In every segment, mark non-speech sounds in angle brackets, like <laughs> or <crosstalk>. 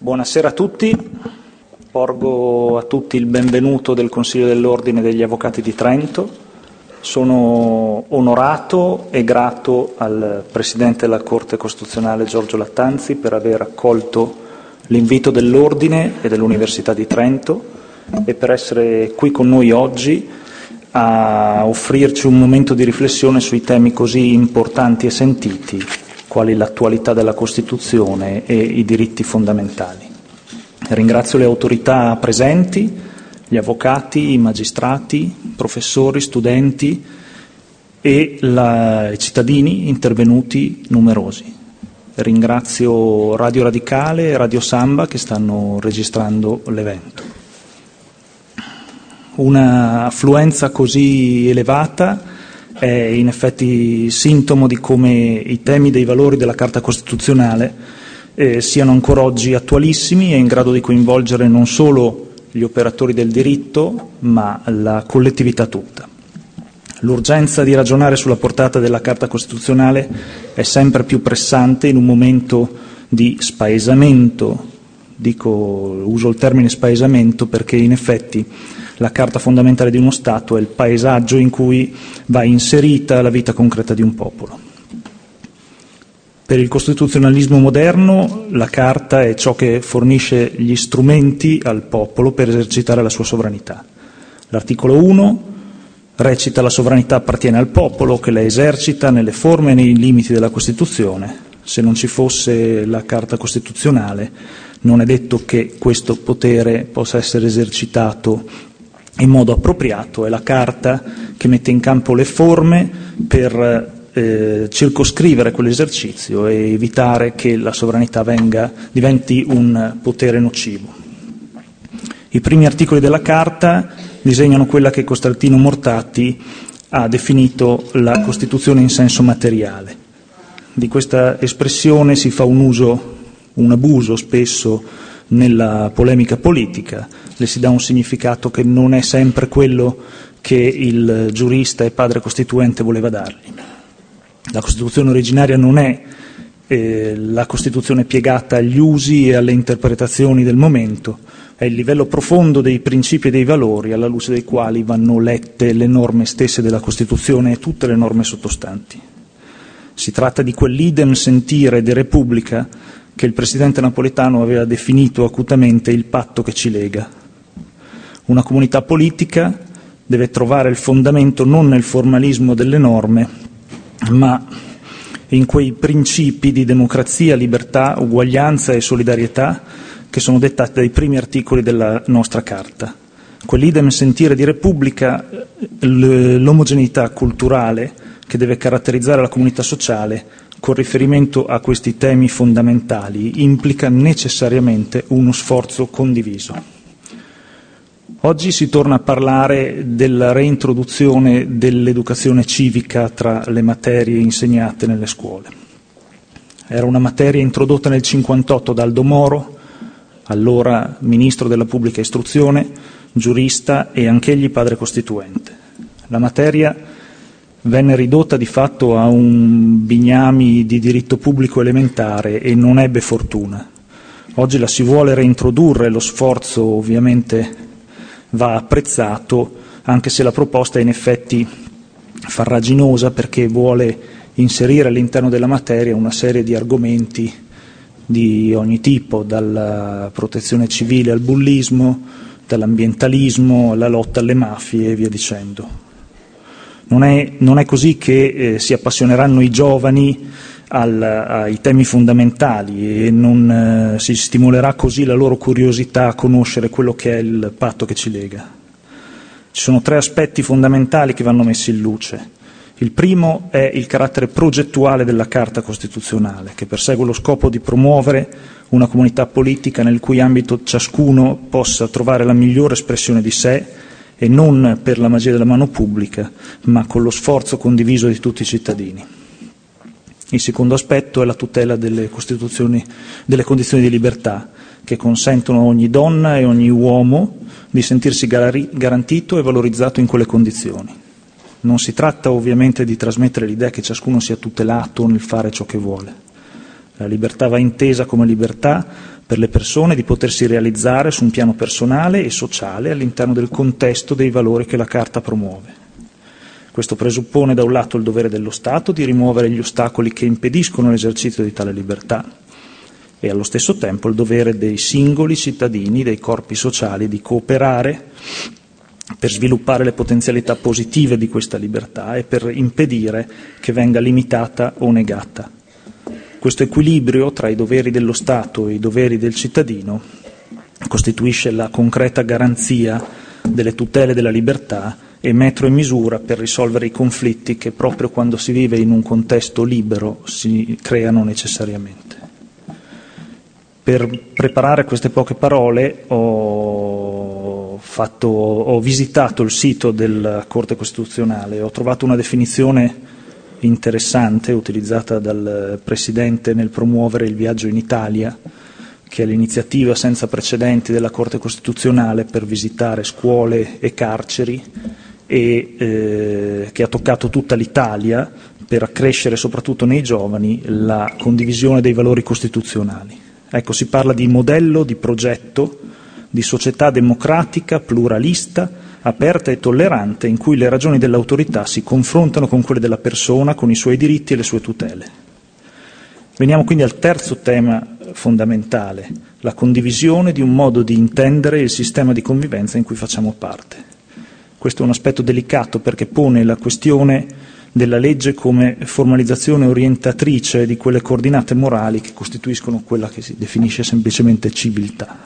Buonasera a tutti, porgo a tutti il benvenuto del Consiglio dell'Ordine degli Avvocati di Trento. Sono onorato e grato al Presidente della Corte Costituzionale Giorgio Lattanzi per aver accolto l'invito dell'Ordine e dell'Università di Trento e per essere qui con noi oggi a offrirci un momento di riflessione sui temi così importanti e sentiti quali l'attualità della Costituzione e i diritti fondamentali. Ringrazio le autorità presenti, gli avvocati, i magistrati, professori, studenti e la, i cittadini intervenuti numerosi. Ringrazio Radio Radicale e Radio Samba che stanno registrando l'evento. Una affluenza così elevata è in effetti sintomo di come i temi dei valori della Carta Costituzionale eh, siano ancora oggi attualissimi e in grado di coinvolgere non solo gli operatori del diritto, ma la collettività tutta. L'urgenza di ragionare sulla portata della Carta Costituzionale è sempre più pressante in un momento di spaesamento, dico, uso il termine spaesamento perché in effetti la carta fondamentale di uno Stato è il paesaggio in cui va inserita la vita concreta di un popolo. Per il costituzionalismo moderno la carta è ciò che fornisce gli strumenti al popolo per esercitare la sua sovranità. L'articolo 1 recita la sovranità appartiene al popolo che la esercita nelle forme e nei limiti della Costituzione. Se non ci fosse la Carta Costituzionale non è detto che questo potere possa essere esercitato in modo appropriato, è la Carta che mette in campo le forme per eh, circoscrivere quell'esercizio e evitare che la sovranità venga, diventi un potere nocivo. I primi articoli della Carta disegnano quella che Costantino Mortati ha definito la Costituzione in senso materiale. Di questa espressione si fa un uso, un abuso spesso nella polemica politica, le si dà un significato che non è sempre quello che il giurista e padre costituente voleva dargli. La Costituzione originaria non è eh, la Costituzione piegata agli usi e alle interpretazioni del momento, è il livello profondo dei principi e dei valori alla luce dei quali vanno lette le norme stesse della Costituzione e tutte le norme sottostanti. Si tratta di quell'idem sentire de Repubblica che il presidente napoletano aveva definito acutamente il patto che ci lega. Una comunità politica deve trovare il fondamento non nel formalismo delle norme, ma in quei principi di democrazia, libertà, uguaglianza e solidarietà che sono dettati dai primi articoli della nostra Carta. Quell'idem sentire di Repubblica, l'omogeneità culturale che deve caratterizzare la comunità sociale, con riferimento a questi temi fondamentali implica necessariamente uno sforzo condiviso. Oggi si torna a parlare della reintroduzione dell'educazione civica tra le materie insegnate nelle scuole. Era una materia introdotta nel 1958 da Aldo Moro, allora ministro della pubblica istruzione, giurista e anch'egli padre costituente. La materia venne ridotta di fatto a un bignami di diritto pubblico elementare e non ebbe fortuna. Oggi la si vuole reintrodurre, lo sforzo ovviamente va apprezzato, anche se la proposta è in effetti farraginosa perché vuole inserire all'interno della materia una serie di argomenti di ogni tipo, dalla protezione civile al bullismo, dall'ambientalismo alla lotta alle mafie e via dicendo. Non è, non è così che eh, si appassioneranno i giovani al, ai temi fondamentali e non eh, si stimolerà così la loro curiosità a conoscere quello che è il patto che ci lega. Ci sono tre aspetti fondamentali che vanno messi in luce. Il primo è il carattere progettuale della Carta Costituzionale, che persegue lo scopo di promuovere una comunità politica nel cui ambito ciascuno possa trovare la migliore espressione di sé e non per la magia della mano pubblica, ma con lo sforzo condiviso di tutti i cittadini. Il secondo aspetto è la tutela delle, delle condizioni di libertà che consentono a ogni donna e ogni uomo di sentirsi garantito e valorizzato in quelle condizioni. Non si tratta ovviamente di trasmettere l'idea che ciascuno sia tutelato nel fare ciò che vuole. La libertà va intesa come libertà per le persone di potersi realizzare su un piano personale e sociale all'interno del contesto dei valori che la Carta promuove. Questo presuppone da un lato il dovere dello Stato di rimuovere gli ostacoli che impediscono l'esercizio di tale libertà e allo stesso tempo il dovere dei singoli cittadini, dei corpi sociali, di cooperare per sviluppare le potenzialità positive di questa libertà e per impedire che venga limitata o negata. Questo equilibrio tra i doveri dello Stato e i doveri del cittadino costituisce la concreta garanzia delle tutele della libertà e metro e misura per risolvere i conflitti che proprio quando si vive in un contesto libero si creano necessariamente. Per preparare queste poche parole ho, fatto, ho visitato il sito della Corte Costituzionale e ho trovato una definizione interessante utilizzata dal Presidente nel promuovere il viaggio in Italia, che è l'iniziativa senza precedenti della Corte Costituzionale per visitare scuole e carceri e eh, che ha toccato tutta l'Italia per accrescere soprattutto nei giovani la condivisione dei valori costituzionali. Ecco, si parla di modello, di progetto, di società democratica, pluralista, aperta e tollerante, in cui le ragioni dell'autorità si confrontano con quelle della persona, con i suoi diritti e le sue tutele. Veniamo quindi al terzo tema fondamentale, la condivisione di un modo di intendere il sistema di convivenza in cui facciamo parte. Questo è un aspetto delicato perché pone la questione della legge come formalizzazione orientatrice di quelle coordinate morali che costituiscono quella che si definisce semplicemente civiltà.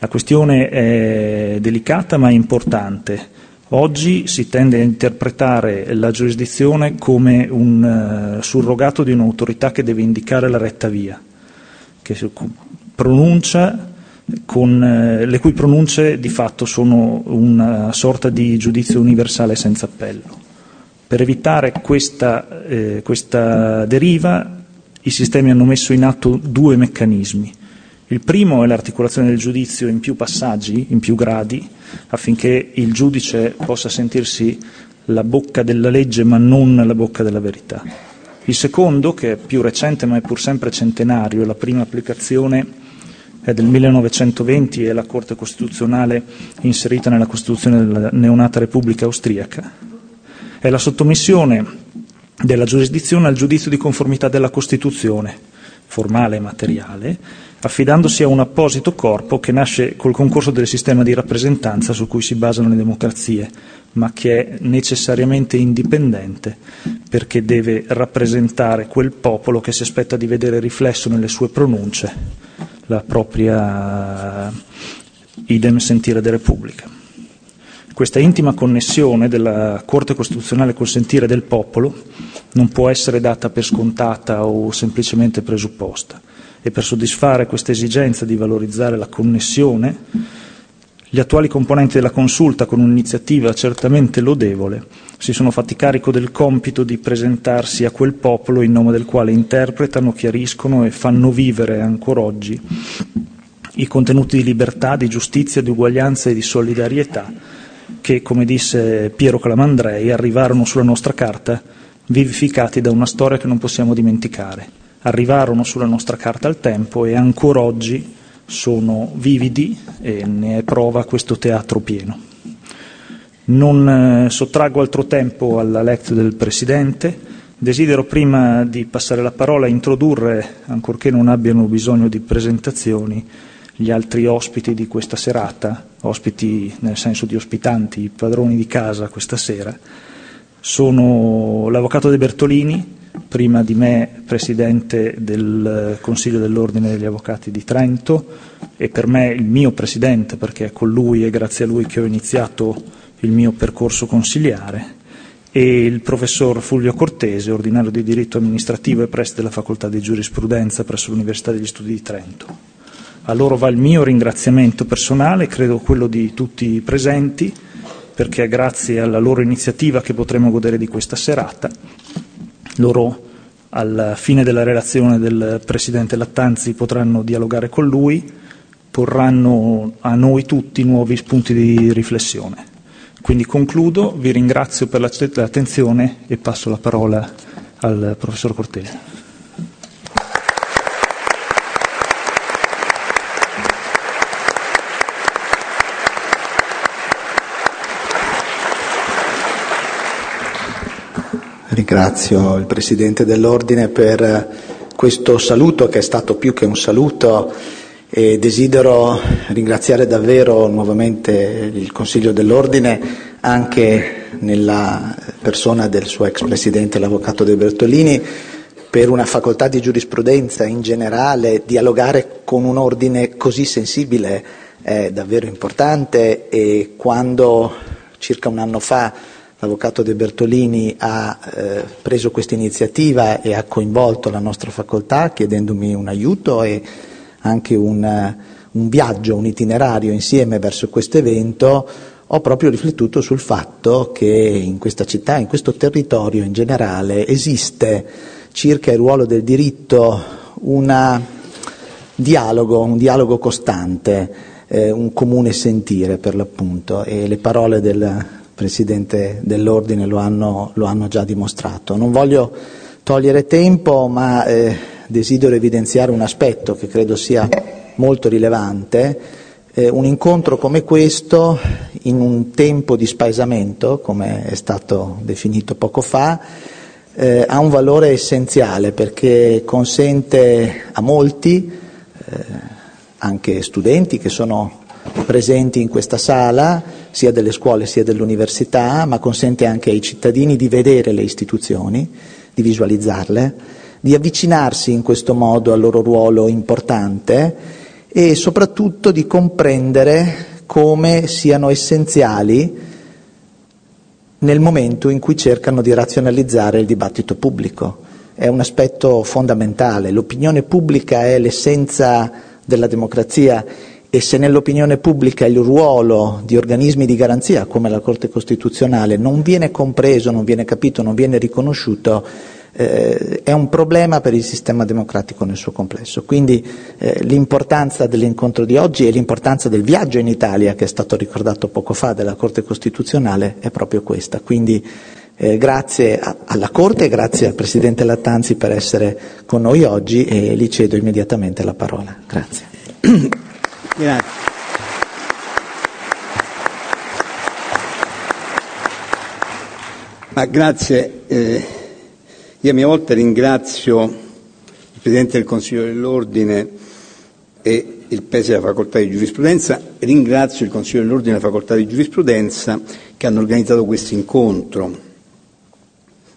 La questione è delicata ma importante. Oggi si tende a interpretare la giurisdizione come un uh, surrogato di un'autorità che deve indicare la retta via, che pronuncia con, uh, le cui pronunce di fatto sono una sorta di giudizio universale senza appello. Per evitare questa, eh, questa deriva i sistemi hanno messo in atto due meccanismi. Il primo è l'articolazione del giudizio in più passaggi, in più gradi, affinché il giudice possa sentirsi la bocca della legge ma non la bocca della verità. Il secondo, che è più recente ma è pur sempre centenario, la prima applicazione è del 1920 e la Corte Costituzionale inserita nella Costituzione della neonata Repubblica Austriaca, è la sottomissione della giurisdizione al giudizio di conformità della Costituzione, formale e materiale, affidandosi a un apposito corpo che nasce col concorso del sistema di rappresentanza su cui si basano le democrazie, ma che è necessariamente indipendente perché deve rappresentare quel popolo che si aspetta di vedere riflesso nelle sue pronunce la propria idem sentire de Repubblica. Questa intima connessione della Corte Costituzionale col sentire del popolo non può essere data per scontata o semplicemente presupposta e per soddisfare questa esigenza di valorizzare la connessione gli attuali componenti della consulta, con un'iniziativa certamente lodevole, si sono fatti carico del compito di presentarsi a quel popolo in nome del quale interpretano, chiariscono e fanno vivere ancora oggi i contenuti di libertà, di giustizia, di uguaglianza e di solidarietà che, come disse Piero Calamandrei, arrivarono sulla nostra carta vivificati da una storia che non possiamo dimenticare. Arrivarono sulla nostra carta al tempo e ancora oggi sono vividi e ne è prova questo teatro pieno. Non eh, sottraggo altro tempo alla lezione del Presidente. Desidero prima di passare la parola introdurre, ancorché non abbiano bisogno di presentazioni, gli altri ospiti di questa serata, ospiti nel senso di ospitanti, padroni di casa questa sera, sono l'avvocato De Bertolini, prima di me presidente del Consiglio dell'Ordine degli Avvocati di Trento e per me il mio presidente perché è con lui e grazie a lui che ho iniziato il mio percorso consiliare e il professor Fulvio Cortese, ordinario di diritto amministrativo e preside della facoltà di giurisprudenza presso l'Università degli Studi di Trento. A loro va il mio ringraziamento personale, credo quello di tutti i presenti, perché è grazie alla loro iniziativa che potremo godere di questa serata. Loro, alla fine della relazione del Presidente Lattanzi, potranno dialogare con lui, porranno a noi tutti nuovi spunti di riflessione. Quindi concludo, vi ringrazio per l'attenzione e passo la parola al professor Cortese. Ringrazio il Presidente dell'Ordine per questo saluto che è stato più che un saluto e desidero ringraziare davvero nuovamente il Consiglio dell'Ordine anche nella persona del suo ex Presidente, l'Avvocato De Bertolini, per una facoltà di giurisprudenza in generale, dialogare con un ordine così sensibile è davvero importante e quando circa un anno fa l'avvocato De Bertolini ha eh, preso questa iniziativa e ha coinvolto la nostra facoltà chiedendomi un aiuto e anche un, un viaggio, un itinerario insieme verso questo evento, ho proprio riflettuto sul fatto che in questa città, in questo territorio in generale, esiste circa il ruolo del diritto un dialogo, un dialogo costante, eh, un comune sentire per l'appunto e le parole del Presidente dell'Ordine lo hanno, lo hanno già dimostrato. Non voglio togliere tempo, ma eh, desidero evidenziare un aspetto che credo sia molto rilevante. Eh, un incontro come questo, in un tempo di spaesamento, come è stato definito poco fa, eh, ha un valore essenziale perché consente a molti, eh, anche studenti che sono presenti in questa sala, sia delle scuole sia dell'università, ma consente anche ai cittadini di vedere le istituzioni, di visualizzarle, di avvicinarsi in questo modo al loro ruolo importante e soprattutto di comprendere come siano essenziali nel momento in cui cercano di razionalizzare il dibattito pubblico. È un aspetto fondamentale. L'opinione pubblica è l'essenza della democrazia e se nell'opinione pubblica il ruolo di organismi di garanzia come la Corte Costituzionale non viene compreso, non viene capito, non viene riconosciuto, eh, è un problema per il sistema democratico nel suo complesso. Quindi eh, l'importanza dell'incontro di oggi e l'importanza del viaggio in Italia, che è stato ricordato poco fa della Corte Costituzionale, è proprio questa. Quindi eh, grazie a, alla Corte e grazie al Presidente Lattanzi per essere con noi oggi e gli cedo immediatamente la parola. Grazie. <clears throat> Grazie. Ma grazie. Eh, io a mia volta ringrazio il Presidente del Consiglio dell'Ordine e il PESE della Facoltà di Giurisprudenza, ringrazio il Consiglio dell'Ordine e la Facoltà di Giurisprudenza che hanno organizzato questo incontro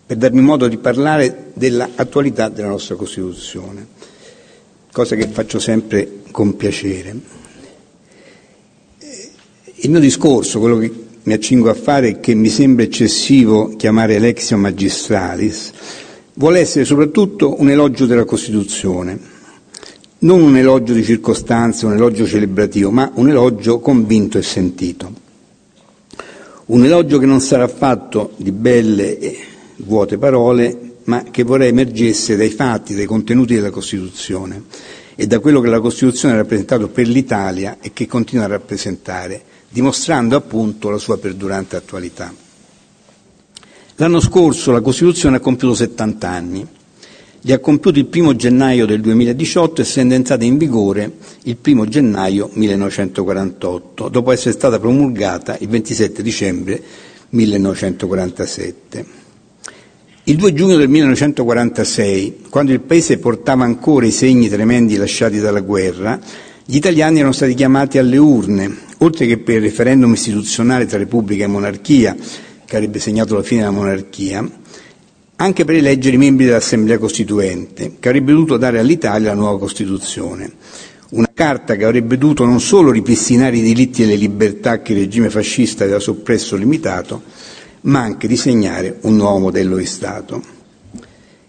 per darmi modo di parlare dell'attualità della nostra Costituzione, cosa che faccio sempre con piacere. Il mio discorso, quello che mi accingo a fare e che mi sembra eccessivo chiamare lexio magistralis, vuole essere soprattutto un elogio della Costituzione, non un elogio di circostanze, un elogio celebrativo, ma un elogio convinto e sentito. Un elogio che non sarà fatto di belle e vuote parole, ma che vorrei emergesse dai fatti, dai contenuti della Costituzione e da quello che la Costituzione ha rappresentato per l'Italia e che continua a rappresentare dimostrando appunto la sua perdurante attualità. L'anno scorso la Costituzione ha compiuto 70 anni. Li ha compiuti il primo gennaio del 2018, essendo entrata in vigore il primo gennaio 1948, dopo essere stata promulgata il 27 dicembre 1947. Il 2 giugno del 1946, quando il Paese portava ancora i segni tremendi lasciati dalla guerra, gli italiani erano stati chiamati alle urne, oltre che per il referendum istituzionale tra Repubblica e Monarchia, che avrebbe segnato la fine della monarchia, anche per eleggere i membri dell'Assemblea Costituente, che avrebbe dovuto dare all'Italia la nuova Costituzione. Una carta che avrebbe dovuto non solo ripristinare i diritti e le libertà che il regime fascista aveva soppresso o limitato, ma anche disegnare un nuovo modello di Stato.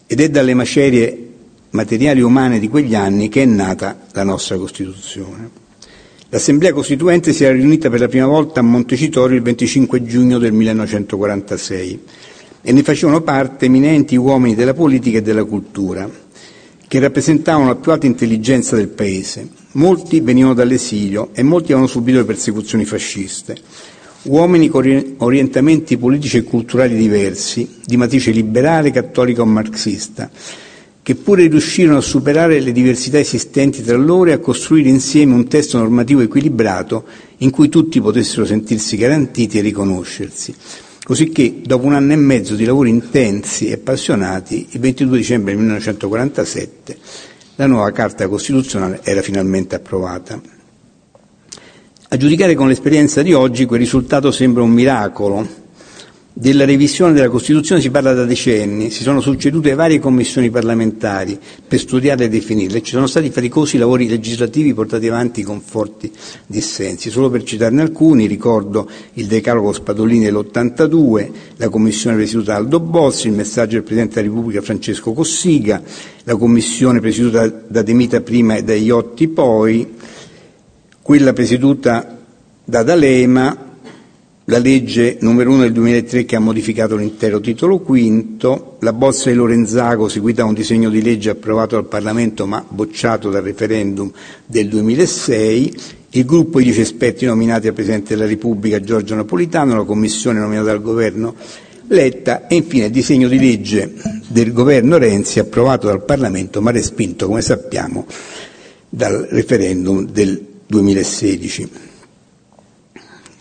Ed è dalle macerie materiali umane di quegli anni che è nata la nostra Costituzione. L'Assemblea Costituente si era riunita per la prima volta a Montecitorio il 25 giugno del 1946 e ne facevano parte eminenti uomini della politica e della cultura, che rappresentavano la più alta intelligenza del Paese. Molti venivano dall'esilio e molti avevano subito le persecuzioni fasciste. Uomini con orientamenti politici e culturali diversi, di matrice liberale, cattolica o marxista, che pure riuscirono a superare le diversità esistenti tra loro e a costruire insieme un testo normativo equilibrato in cui tutti potessero sentirsi garantiti e riconoscersi. cosicché dopo un anno e mezzo di lavori intensi e appassionati, il 22 dicembre 1947 la nuova Carta Costituzionale era finalmente approvata. A giudicare con l'esperienza di oggi, quel risultato sembra un miracolo, della revisione della Costituzione si parla da decenni, si sono succedute varie commissioni parlamentari per studiarla e definirla ci sono stati faticosi lavori legislativi portati avanti con forti dissensi. Solo per citarne alcuni, ricordo il decalogo Spadolini dell'82, la commissione presieduta da Aldo Bossi, il messaggio del Presidente della Repubblica Francesco Cossiga, la commissione presieduta da De Mita prima e da Iotti poi, quella presieduta da D'Alema, la legge numero 1 del 2003 che ha modificato l'intero titolo quinto, la bozza di Lorenzago seguita a un disegno di legge approvato dal Parlamento ma bocciato dal referendum del 2006, il gruppo di dieci esperti nominati al Presidente della Repubblica Giorgio Napolitano, la commissione nominata dal governo Letta e infine il disegno di legge del governo Renzi approvato dal Parlamento ma respinto, come sappiamo, dal referendum del 2016.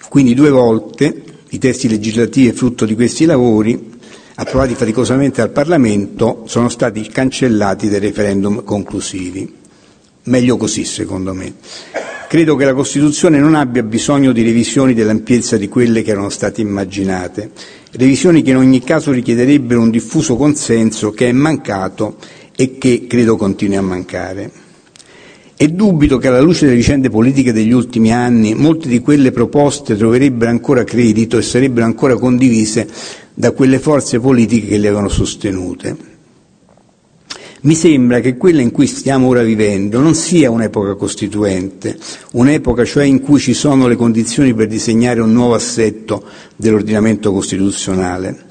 Quindi due volte i testi legislativi frutto di questi lavori, approvati faticosamente dal Parlamento, sono stati cancellati dai referendum conclusivi. Meglio così, secondo me. Credo che la Costituzione non abbia bisogno di revisioni dell'ampiezza di quelle che erano state immaginate, revisioni che in ogni caso richiederebbero un diffuso consenso che è mancato e che credo continui a mancare. E dubito che alla luce delle vicende politiche degli ultimi anni molte di quelle proposte troverebbero ancora credito e sarebbero ancora condivise da quelle forze politiche che le avevano sostenute. Mi sembra che quella in cui stiamo ora vivendo non sia un'epoca costituente, un'epoca cioè in cui ci sono le condizioni per disegnare un nuovo assetto dell'ordinamento costituzionale.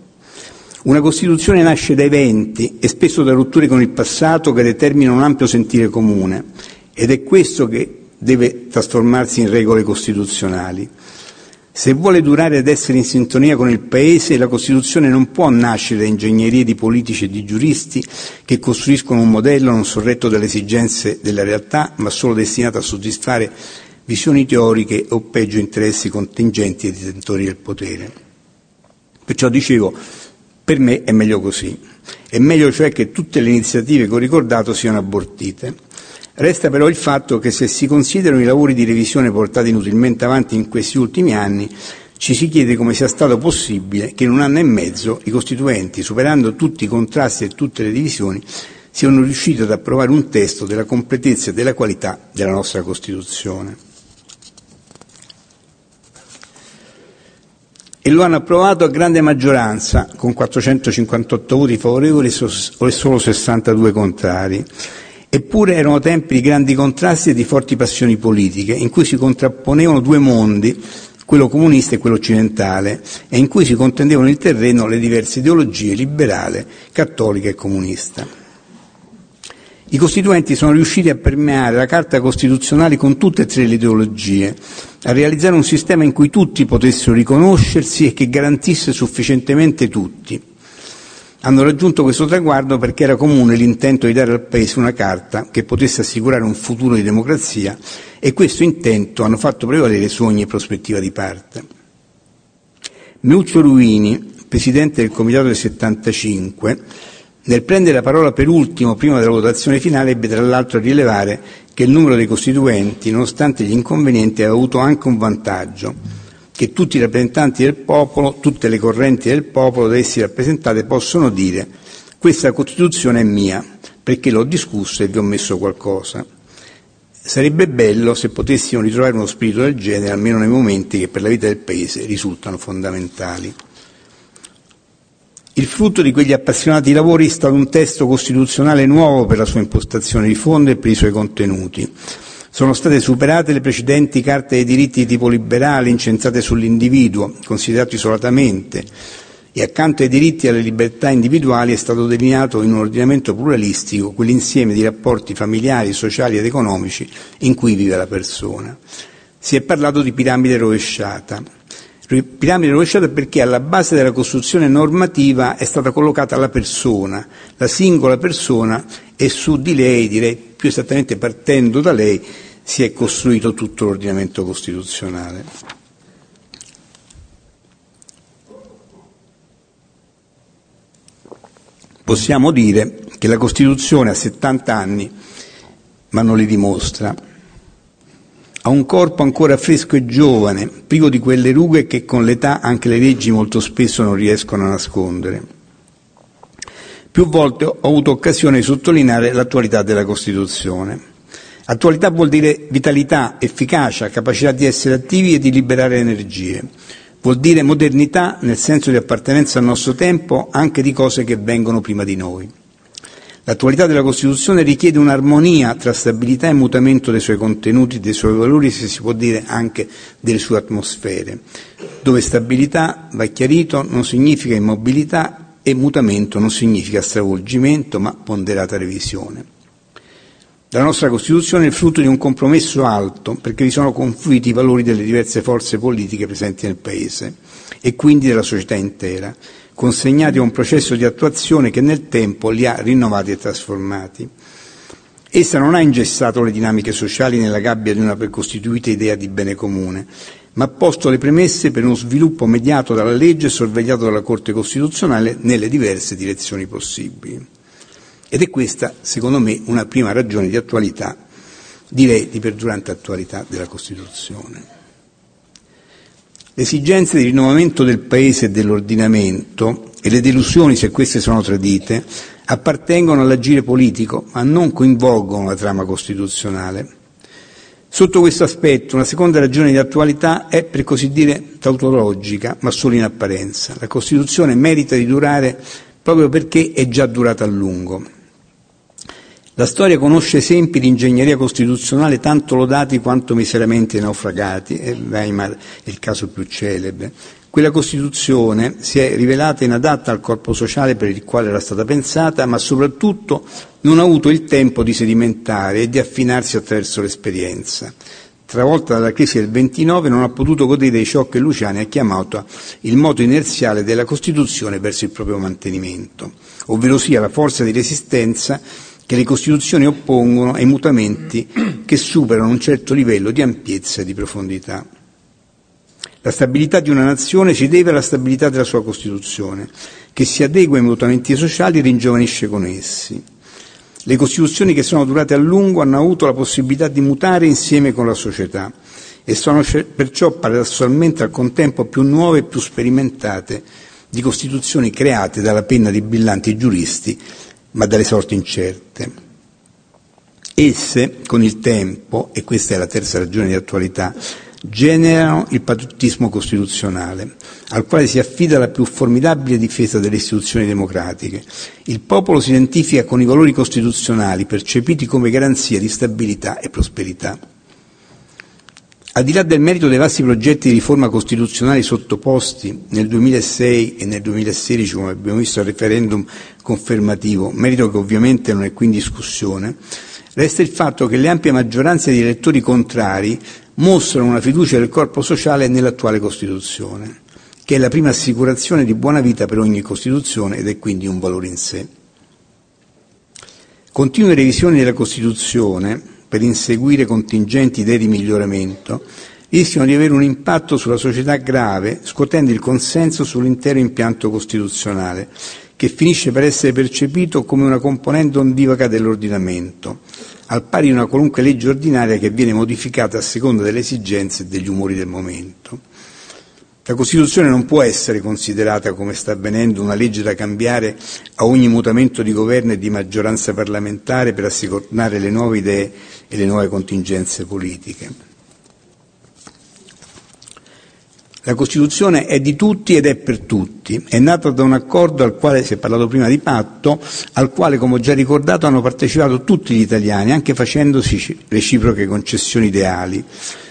Una Costituzione nasce da eventi e spesso da rotture con il passato che determinano un ampio sentire comune ed è questo che deve trasformarsi in regole costituzionali. Se vuole durare ed essere in sintonia con il Paese, la Costituzione non può nascere da ingegnerie di politici e di giuristi che costruiscono un modello non sorretto dalle esigenze della realtà, ma solo destinato a soddisfare visioni teoriche o peggio interessi contingenti e detentori del potere. Perciò dicevo, per me è meglio così. È meglio cioè che tutte le iniziative che ho ricordato siano abortite. Resta però il fatto che se si considerano i lavori di revisione portati inutilmente avanti in questi ultimi anni, ci si chiede come sia stato possibile che in un anno e mezzo i costituenti, superando tutti i contrasti e tutte le divisioni, siano riusciti ad approvare un testo della completezza e della qualità della nostra Costituzione. E lo hanno approvato a grande maggioranza, con 458 voti favorevoli e solo 62 contrari. Eppure erano tempi di grandi contrasti e di forti passioni politiche, in cui si contrapponevano due mondi, quello comunista e quello occidentale, e in cui si contendevano il terreno le diverse ideologie liberale, cattolica e comunista. I costituenti sono riusciti a permeare la Carta Costituzionale con tutte e tre le ideologie, a realizzare un sistema in cui tutti potessero riconoscersi e che garantisse sufficientemente tutti, hanno raggiunto questo traguardo perché era comune l'intento di dare al Paese una carta che potesse assicurare un futuro di democrazia e questo intento hanno fatto prevalere su ogni prospettiva di parte. Meuccio Ruini, presidente del Comitato del 75, nel prendere la parola per ultimo prima della votazione finale ebbe tra l'altro a rilevare che il numero dei costituenti, nonostante gli inconvenienti, aveva avuto anche un vantaggio, che tutti i rappresentanti del popolo, tutte le correnti del popolo da essi rappresentate possono dire questa Costituzione è mia perché l'ho discussa e vi ho messo qualcosa. Sarebbe bello se potessimo ritrovare uno spirito del genere almeno nei momenti che per la vita del Paese risultano fondamentali. Il frutto di quegli appassionati lavori è stato un testo costituzionale nuovo per la sua impostazione di fondo e per i suoi contenuti sono state superate le precedenti carte dei diritti di tipo liberale incensate sull'individuo, considerato isolatamente, e accanto ai diritti e alle libertà individuali è stato delineato in un ordinamento pluralistico quell'insieme di rapporti familiari, sociali ed economici in cui vive la persona. Si è parlato di piramide rovesciata. Piramide rovesciata perché alla base della costruzione normativa è stata collocata la persona, la singola persona e su di lei, direi più esattamente partendo da lei, si è costruito tutto l'ordinamento costituzionale. Possiamo dire che la Costituzione ha 70 anni, ma non li dimostra. Ha un corpo ancora fresco e giovane, privo di quelle rughe che con l'età anche le leggi molto spesso non riescono a nascondere. Più volte ho avuto occasione di sottolineare l'attualità della Costituzione. Attualità vuol dire vitalità, efficacia, capacità di essere attivi e di liberare energie. Vuol dire modernità nel senso di appartenenza al nostro tempo anche di cose che vengono prima di noi. L'attualità della Costituzione richiede un'armonia tra stabilità e mutamento dei suoi contenuti, dei suoi valori, se si può dire anche delle sue atmosfere, dove stabilità, va chiarito, non significa immobilità e mutamento non significa stravolgimento, ma ponderata revisione. La nostra Costituzione è il frutto di un compromesso alto, perché vi sono confluiti i valori delle diverse forze politiche presenti nel Paese e quindi della società intera, consegnati a un processo di attuazione che nel tempo li ha rinnovati e trasformati. Essa non ha ingessato le dinamiche sociali nella gabbia di una precostituita idea di bene comune, ma ha posto le premesse per uno sviluppo mediato dalla legge e sorvegliato dalla Corte Costituzionale nelle diverse direzioni possibili. Ed è questa, secondo me, una prima ragione di attualità, direi di perdurante attualità della Costituzione. Le esigenze di rinnovamento del Paese e dell'ordinamento e le delusioni, se queste sono tradite, appartengono all'agire politico, ma non coinvolgono la trama costituzionale. Sotto questo aspetto, una seconda ragione di attualità è, per così dire, tautologica, ma solo in apparenza. La Costituzione merita di durare proprio perché è già durata a lungo. La storia conosce esempi di ingegneria costituzionale tanto lodati quanto miseramente naufragati, e Weimar è il caso più celebre. Quella Costituzione si è rivelata inadatta al corpo sociale per il quale era stata pensata, ma soprattutto non ha avuto il tempo di sedimentare e di affinarsi attraverso l'esperienza. Travolta dalla crisi del 29 non ha potuto godere di ciò che Luciani ha chiamato il moto inerziale della Costituzione verso il proprio mantenimento, ovvero sia la forza di resistenza che le Costituzioni oppongono ai mutamenti che superano un certo livello di ampiezza e di profondità. La stabilità di una nazione si deve alla stabilità della sua Costituzione, che si adegua ai mutamenti sociali e ringiovanisce con essi. Le Costituzioni che sono durate a lungo hanno avuto la possibilità di mutare insieme con la società e sono perciò paradossalmente al contempo più nuove e più sperimentate di Costituzioni create dalla penna di brillanti giuristi ma dalle sorti incerte. Esse, con il tempo, e questa è la terza ragione di attualità, generano il patriottismo costituzionale, al quale si affida la più formidabile difesa delle istituzioni democratiche. Il popolo si identifica con i valori costituzionali percepiti come garanzia di stabilità e prosperità. Al di là del merito dei vasti progetti di riforma costituzionale sottoposti nel 2006 e nel 2016, come abbiamo visto al referendum confermativo, merito che ovviamente non è qui in discussione, resta il fatto che le ampie maggioranze di elettori contrari mostrano una fiducia del corpo sociale nell'attuale Costituzione, che è la prima assicurazione di buona vita per ogni Costituzione ed è quindi un valore in sé. Continue revisioni della Costituzione per inseguire contingenti idee di miglioramento, rischiano di avere un impatto sulla società grave, scuotendo il consenso sull'intero impianto costituzionale, che finisce per essere percepito come una componente ondivaga dell'ordinamento, al pari di una qualunque legge ordinaria che viene modificata a seconda delle esigenze e degli umori del momento. La Costituzione non può essere considerata, come sta avvenendo, una legge da cambiare a ogni mutamento di governo e di maggioranza parlamentare per assicurare le nuove idee e le nuove contingenze politiche. La Costituzione è di tutti ed è per tutti, è nata da un accordo al quale si è parlato prima di patto, al quale, come ho già ricordato, hanno partecipato tutti gli italiani, anche facendosi reciproche concessioni ideali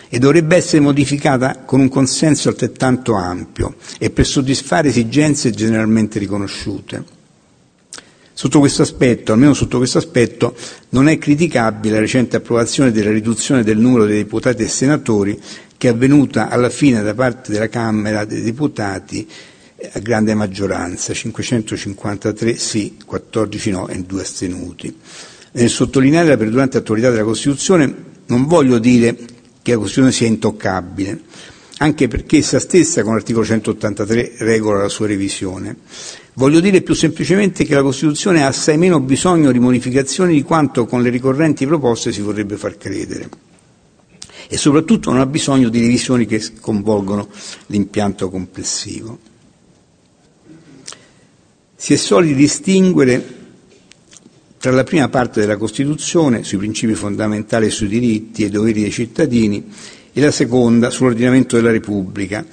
e dovrebbe essere modificata con un consenso altrettanto ampio e per soddisfare esigenze generalmente riconosciute. Sotto questo aspetto, almeno sotto questo aspetto, non è criticabile la recente approvazione della riduzione del numero dei deputati e senatori che è avvenuta alla fine da parte della Camera dei Deputati a grande maggioranza, 553 sì, 14 no e 2 astenuti. Nel sottolineare la perdurante attualità della Costituzione non voglio dire che la Costituzione sia intoccabile. Anche perché essa stessa con l'articolo 183 regola la sua revisione. Voglio dire più semplicemente che la Costituzione ha assai meno bisogno di modificazioni di quanto con le ricorrenti proposte si vorrebbe far credere. E soprattutto non ha bisogno di revisioni che sconvolgono l'impianto complessivo. Si è soliti distinguere tra la prima parte della Costituzione, sui principi fondamentali e sui diritti e doveri dei cittadini, e la seconda, sull'ordinamento della Repubblica,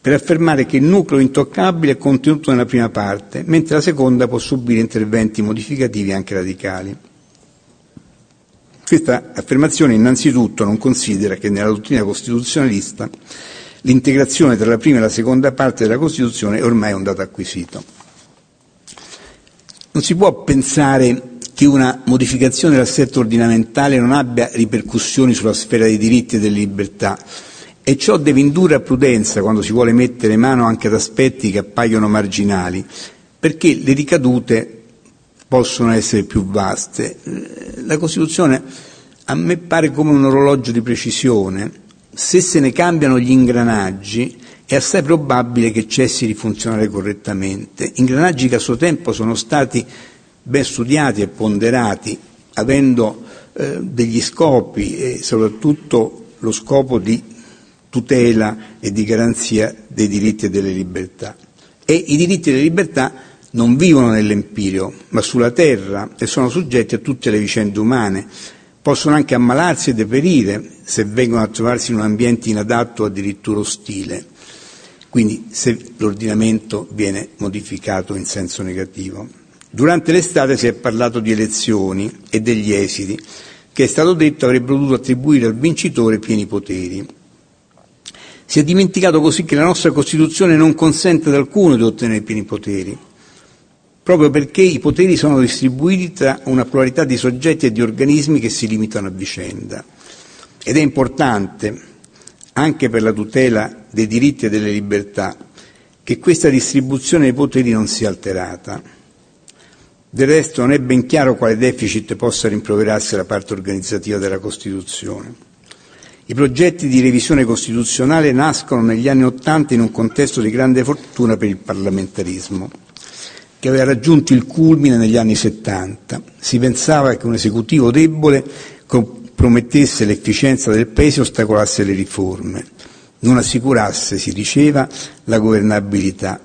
per affermare che il nucleo intoccabile è contenuto nella prima parte, mentre la seconda può subire interventi modificativi anche radicali. Questa affermazione innanzitutto non considera che nella dottrina costituzionalista l'integrazione tra la prima e la seconda parte della Costituzione è ormai un dato acquisito. Non si può pensare che una modificazione dell'assetto ordinamentale non abbia ripercussioni sulla sfera dei diritti e delle libertà, e ciò deve indurre a prudenza quando si vuole mettere mano anche ad aspetti che appaiono marginali, perché le ricadute possono essere più vaste. La Costituzione a me pare come un orologio di precisione. Se se ne cambiano gli ingranaggi è assai probabile che cessi di funzionare correttamente. Ingranaggi che a suo tempo sono stati ben studiati e ponderati, avendo eh, degli scopi e soprattutto lo scopo di tutela e di garanzia dei diritti e delle libertà. E i diritti e le libertà non vivono nell'empirio, ma sulla terra e sono soggetti a tutte le vicende umane. Possono anche ammalarsi e deperire se vengono a trovarsi in un ambiente inadatto o addirittura ostile. Quindi se l'ordinamento viene modificato in senso negativo. Durante l'estate si è parlato di elezioni e degli esiti, che è stato detto avrebbero dovuto attribuire al vincitore pieni poteri. Si è dimenticato così che la nostra Costituzione non consente ad alcuno di ottenere pieni poteri, proprio perché i poteri sono distribuiti tra una pluralità di soggetti e di organismi che si limitano a vicenda. Ed è importante, anche per la tutela dei diritti e delle libertà, che questa distribuzione dei poteri non sia alterata. Del resto non è ben chiaro quale deficit possa rimproverarsi alla parte organizzativa della Costituzione. I progetti di revisione costituzionale nascono negli anni Ottanta in un contesto di grande fortuna per il parlamentarismo, che aveva raggiunto il culmine negli anni Settanta. Si pensava che un esecutivo debole compromettesse l'efficienza del Paese e ostacolasse le riforme, non assicurasse, si diceva, la governabilità.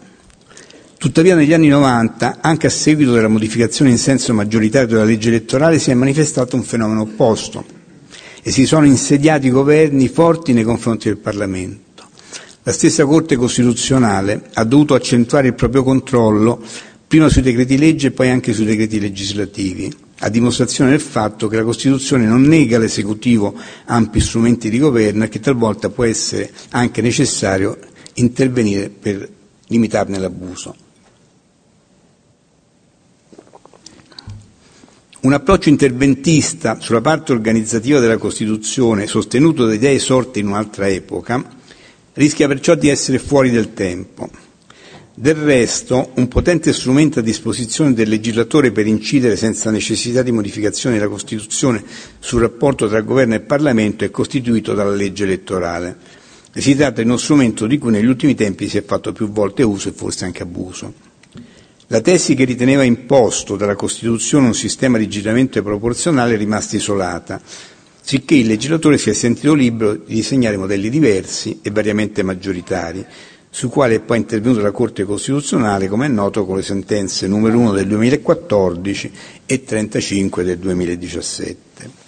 Tuttavia negli anni 90, anche a seguito della modificazione in senso maggioritario della legge elettorale, si è manifestato un fenomeno opposto e si sono insediati governi forti nei confronti del Parlamento. La stessa Corte Costituzionale ha dovuto accentuare il proprio controllo prima sui decreti legge e poi anche sui decreti legislativi, a dimostrazione del fatto che la Costituzione non nega all'esecutivo ampi strumenti di governo e che talvolta può essere anche necessario intervenire per limitarne l'abuso. Un approccio interventista sulla parte organizzativa della Costituzione, sostenuto da idee sorte in un'altra epoca, rischia perciò di essere fuori del tempo. Del resto, un potente strumento a disposizione del legislatore per incidere senza necessità di modificazione della Costituzione sul rapporto tra governo e Parlamento è costituito dalla legge elettorale. Si tratta di uno strumento di cui negli ultimi tempi si è fatto più volte uso e forse anche abuso. La tesi che riteneva imposto dalla Costituzione un sistema rigidamente proporzionale è rimasta isolata, sicché il legislatore si è sentito libero di disegnare modelli diversi e variamente maggioritari, su quali è poi intervenuta la Corte Costituzionale, come è noto, con le sentenze numero 1 del 2014 e 35 del 2017.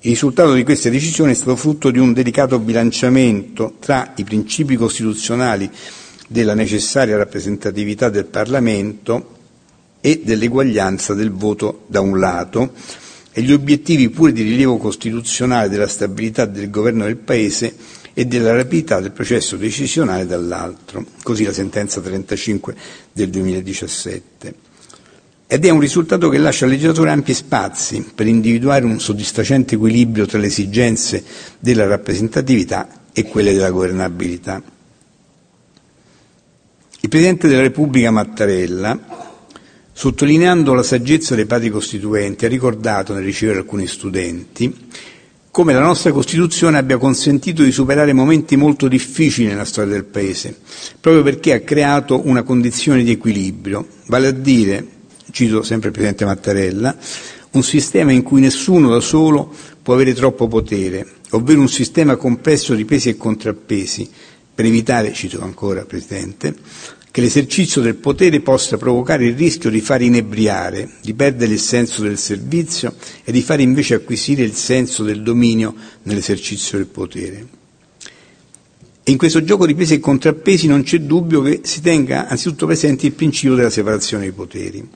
Il risultato di queste decisioni è stato frutto di un delicato bilanciamento tra i principi costituzionali della necessaria rappresentatività del Parlamento e dell'eguaglianza del voto da un lato e gli obiettivi pure di rilievo costituzionale della stabilità del governo del Paese e della rapidità del processo decisionale dall'altro, così la sentenza 35 del 2017. Ed è un risultato che lascia al legislatore ampi spazi per individuare un soddisfacente equilibrio tra le esigenze della rappresentatività e quelle della governabilità. Il Presidente della Repubblica Mattarella, sottolineando la saggezza dei padri costituenti, ha ricordato nel ricevere alcuni studenti come la nostra Costituzione abbia consentito di superare momenti molto difficili nella storia del Paese, proprio perché ha creato una condizione di equilibrio, vale a dire, cito sempre il Presidente Mattarella, un sistema in cui nessuno da solo può avere troppo potere, ovvero un sistema complesso di pesi e contrappesi, per evitare, cito ancora Presidente, che l'esercizio del potere possa provocare il rischio di far inebriare, di perdere il senso del servizio e di far invece acquisire il senso del dominio nell'esercizio del potere. E in questo gioco di pesi e contrappesi non c'è dubbio che si tenga anzitutto presente il principio della separazione dei poteri,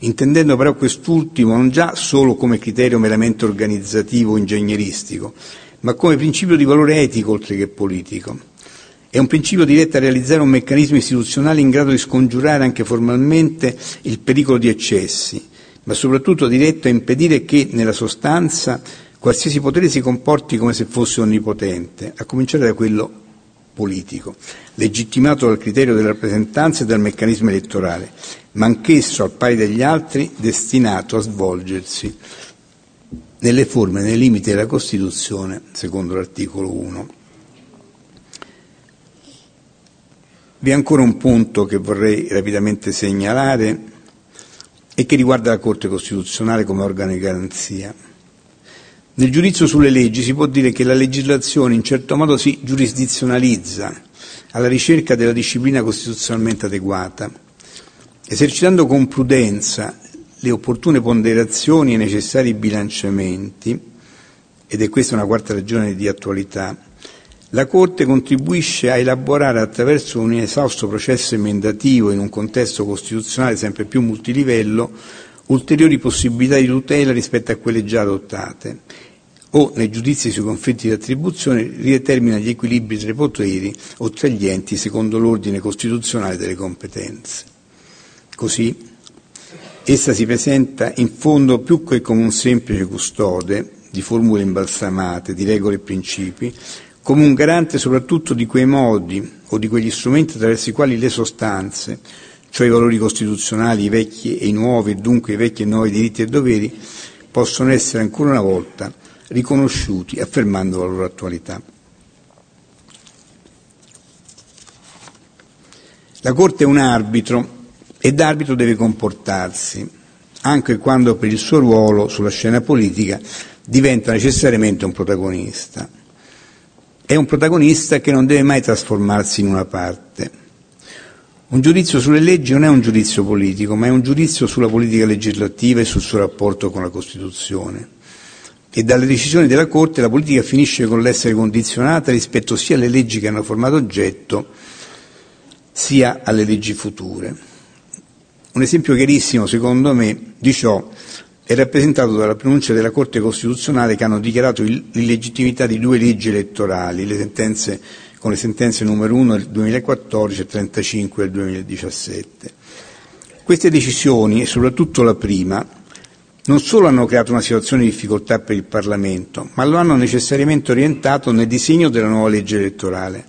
intendendo però quest'ultimo non già solo come criterio meramente organizzativo o ingegneristico, ma come principio di valore etico oltre che politico è un principio diretto a realizzare un meccanismo istituzionale in grado di scongiurare anche formalmente il pericolo di eccessi, ma soprattutto diretto a impedire che, nella sostanza, qualsiasi potere si comporti come se fosse onnipotente, a cominciare da quello politico, legittimato dal criterio della rappresentanza e dal meccanismo elettorale, ma anch'esso, al pari degli altri, destinato a svolgersi nelle forme e nei limiti della Costituzione, secondo l'articolo 1. Vi è ancora un punto che vorrei rapidamente segnalare e che riguarda la Corte Costituzionale come organo di garanzia. Nel giudizio sulle leggi si può dire che la legislazione in certo modo si giurisdizionalizza alla ricerca della disciplina costituzionalmente adeguata, esercitando con prudenza le opportune ponderazioni e i necessari bilanciamenti, ed è questa una quarta ragione di attualità, la Corte contribuisce a elaborare attraverso un esausto processo emendativo in un contesto costituzionale sempre più multilivello ulteriori possibilità di tutela rispetto a quelle già adottate o, nei giudizi sui conflitti di attribuzione, ridetermina gli equilibri tra i poteri o tra gli enti secondo l'ordine costituzionale delle competenze. Così, essa si presenta in fondo più che come un semplice custode di formule imbalsamate, di regole e principi, come un garante soprattutto di quei modi o di quegli strumenti attraverso i quali le sostanze, cioè i valori costituzionali, i vecchi e i nuovi, e dunque i vecchi e nuovi diritti e doveri, possono essere ancora una volta riconosciuti affermando la loro attualità. La Corte è un arbitro e d'arbitro deve comportarsi, anche quando per il suo ruolo sulla scena politica diventa necessariamente un protagonista è un protagonista che non deve mai trasformarsi in una parte. Un giudizio sulle leggi non è un giudizio politico, ma è un giudizio sulla politica legislativa e sul suo rapporto con la Costituzione. E dalle decisioni della Corte la politica finisce con l'essere condizionata rispetto sia alle leggi che hanno formato oggetto, sia alle leggi future. Un esempio chiarissimo, secondo me, di ciò è rappresentato dalla pronuncia della Corte Costituzionale che hanno dichiarato l'illegittimità di due leggi elettorali, le sentenze, con le sentenze numero 1 del 2014 e 35 del 2017. Queste decisioni, e soprattutto la prima, non solo hanno creato una situazione di difficoltà per il Parlamento, ma lo hanno necessariamente orientato nel disegno della nuova legge elettorale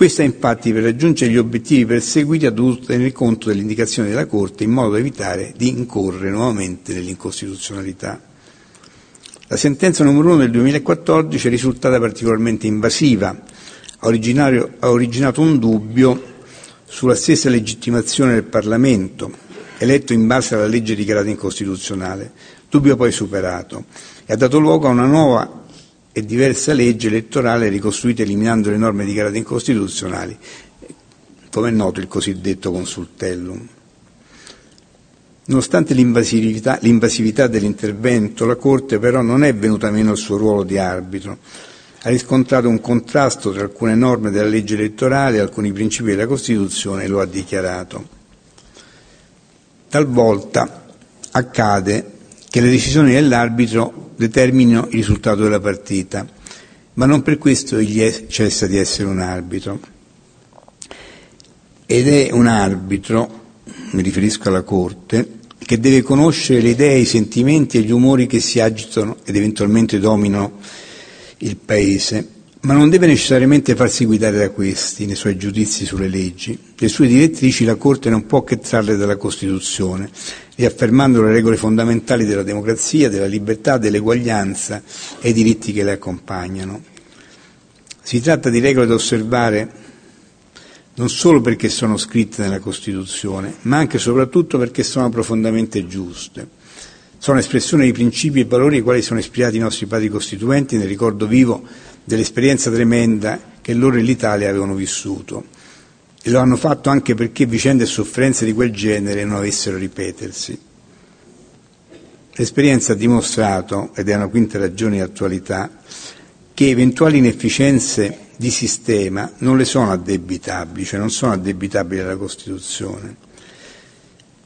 questa infatti per raggiungere gli obiettivi perseguiti ha dovuto tenere conto delle indicazioni della Corte in modo da evitare di incorrere nuovamente nell'incostituzionalità. La sentenza numero 1 del 2014 è risultata particolarmente invasiva, ha, originato un dubbio sulla stessa legittimazione del Parlamento, eletto in base alla legge dichiarata incostituzionale, dubbio poi superato, e ha dato luogo a una nuova e diversa legge elettorale ricostruita eliminando le norme dichiarate incostituzionali, come è noto il cosiddetto consultellum. Nonostante l'invasività, l'invasività dell'intervento, la Corte però non è venuta meno al suo ruolo di arbitro. Ha riscontrato un contrasto tra alcune norme della legge elettorale e alcuni principi della Costituzione e lo ha dichiarato. Talvolta accade che le decisioni dell'arbitro determinino il risultato della partita, ma non per questo egli cessa di essere un arbitro. Ed è un arbitro, mi riferisco alla Corte, che deve conoscere le idee, i sentimenti e gli umori che si agitano ed eventualmente dominano il Paese, ma non deve necessariamente farsi guidare da questi nei suoi giudizi sulle leggi. Le sue direttrici la Corte non può che trarle dalla Costituzione riaffermando le regole fondamentali della democrazia, della libertà, dell'eguaglianza e i diritti che le accompagnano. Si tratta di regole da osservare non solo perché sono scritte nella Costituzione, ma anche e soprattutto perché sono profondamente giuste. Sono espressione di principi e valori ai quali sono ispirati i nostri padri costituenti nel ricordo vivo dell'esperienza tremenda che loro e l'Italia avevano vissuto e lo hanno fatto anche perché vicende e sofferenze di quel genere non avessero ripetersi. L'esperienza ha dimostrato, ed è una quinta ragione di attualità, che eventuali inefficienze di sistema non le sono addebitabili, cioè non sono addebitabili alla Costituzione.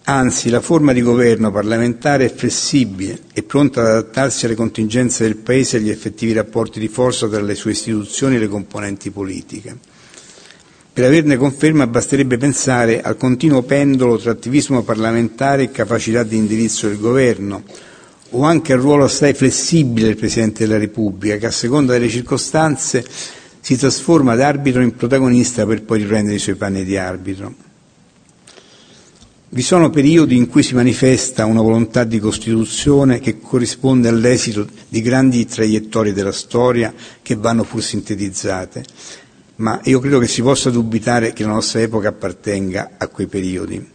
Anzi, la forma di governo parlamentare è flessibile e pronta ad adattarsi alle contingenze del Paese e agli effettivi rapporti di forza tra le sue istituzioni e le componenti politiche. Per averne conferma basterebbe pensare al continuo pendolo tra attivismo parlamentare e capacità di indirizzo del governo, o anche al ruolo assai flessibile del Presidente della Repubblica, che a seconda delle circostanze si trasforma da arbitro in protagonista per poi riprendere i suoi panni di arbitro. Vi sono periodi in cui si manifesta una volontà di Costituzione che corrisponde all'esito di grandi traiettorie della storia che vanno pur sintetizzate ma io credo che si possa dubitare che la nostra epoca appartenga a quei periodi.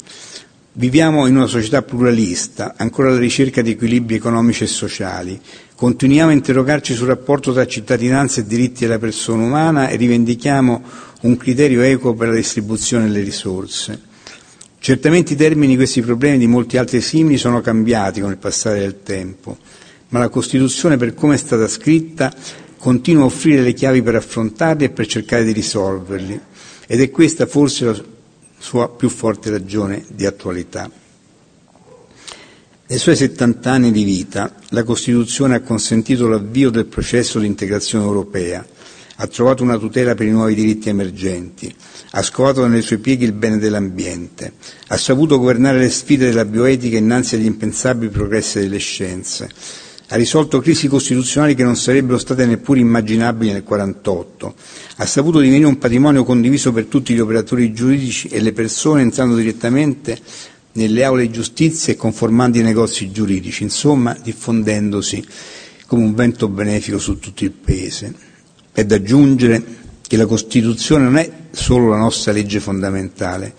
Viviamo in una società pluralista, ancora alla ricerca di equilibri economici e sociali. Continuiamo a interrogarci sul rapporto tra cittadinanza e diritti della persona umana e rivendichiamo un criterio equo per la distribuzione delle risorse. Certamente i termini di questi problemi e di molti altri simili sono cambiati con il passare del tempo, ma la Costituzione per come è stata scritta continua a offrire le chiavi per affrontarli e per cercare di risolverli ed è questa forse la sua più forte ragione di attualità. Nei suoi 70 anni di vita la Costituzione ha consentito l'avvio del processo di integrazione europea, ha trovato una tutela per i nuovi diritti emergenti, ha scovato nelle sue pieghe il bene dell'ambiente, ha saputo governare le sfide della bioetica innanzi agli impensabili progressi delle scienze, ha risolto crisi costituzionali che non sarebbero state neppure immaginabili nel 1948, ha saputo divenire un patrimonio condiviso per tutti gli operatori giuridici e le persone entrando direttamente nelle aule di giustizia e conformando i negozi giuridici, insomma diffondendosi come un vento benefico su tutto il Paese. È da aggiungere che la Costituzione non è solo la nostra legge fondamentale,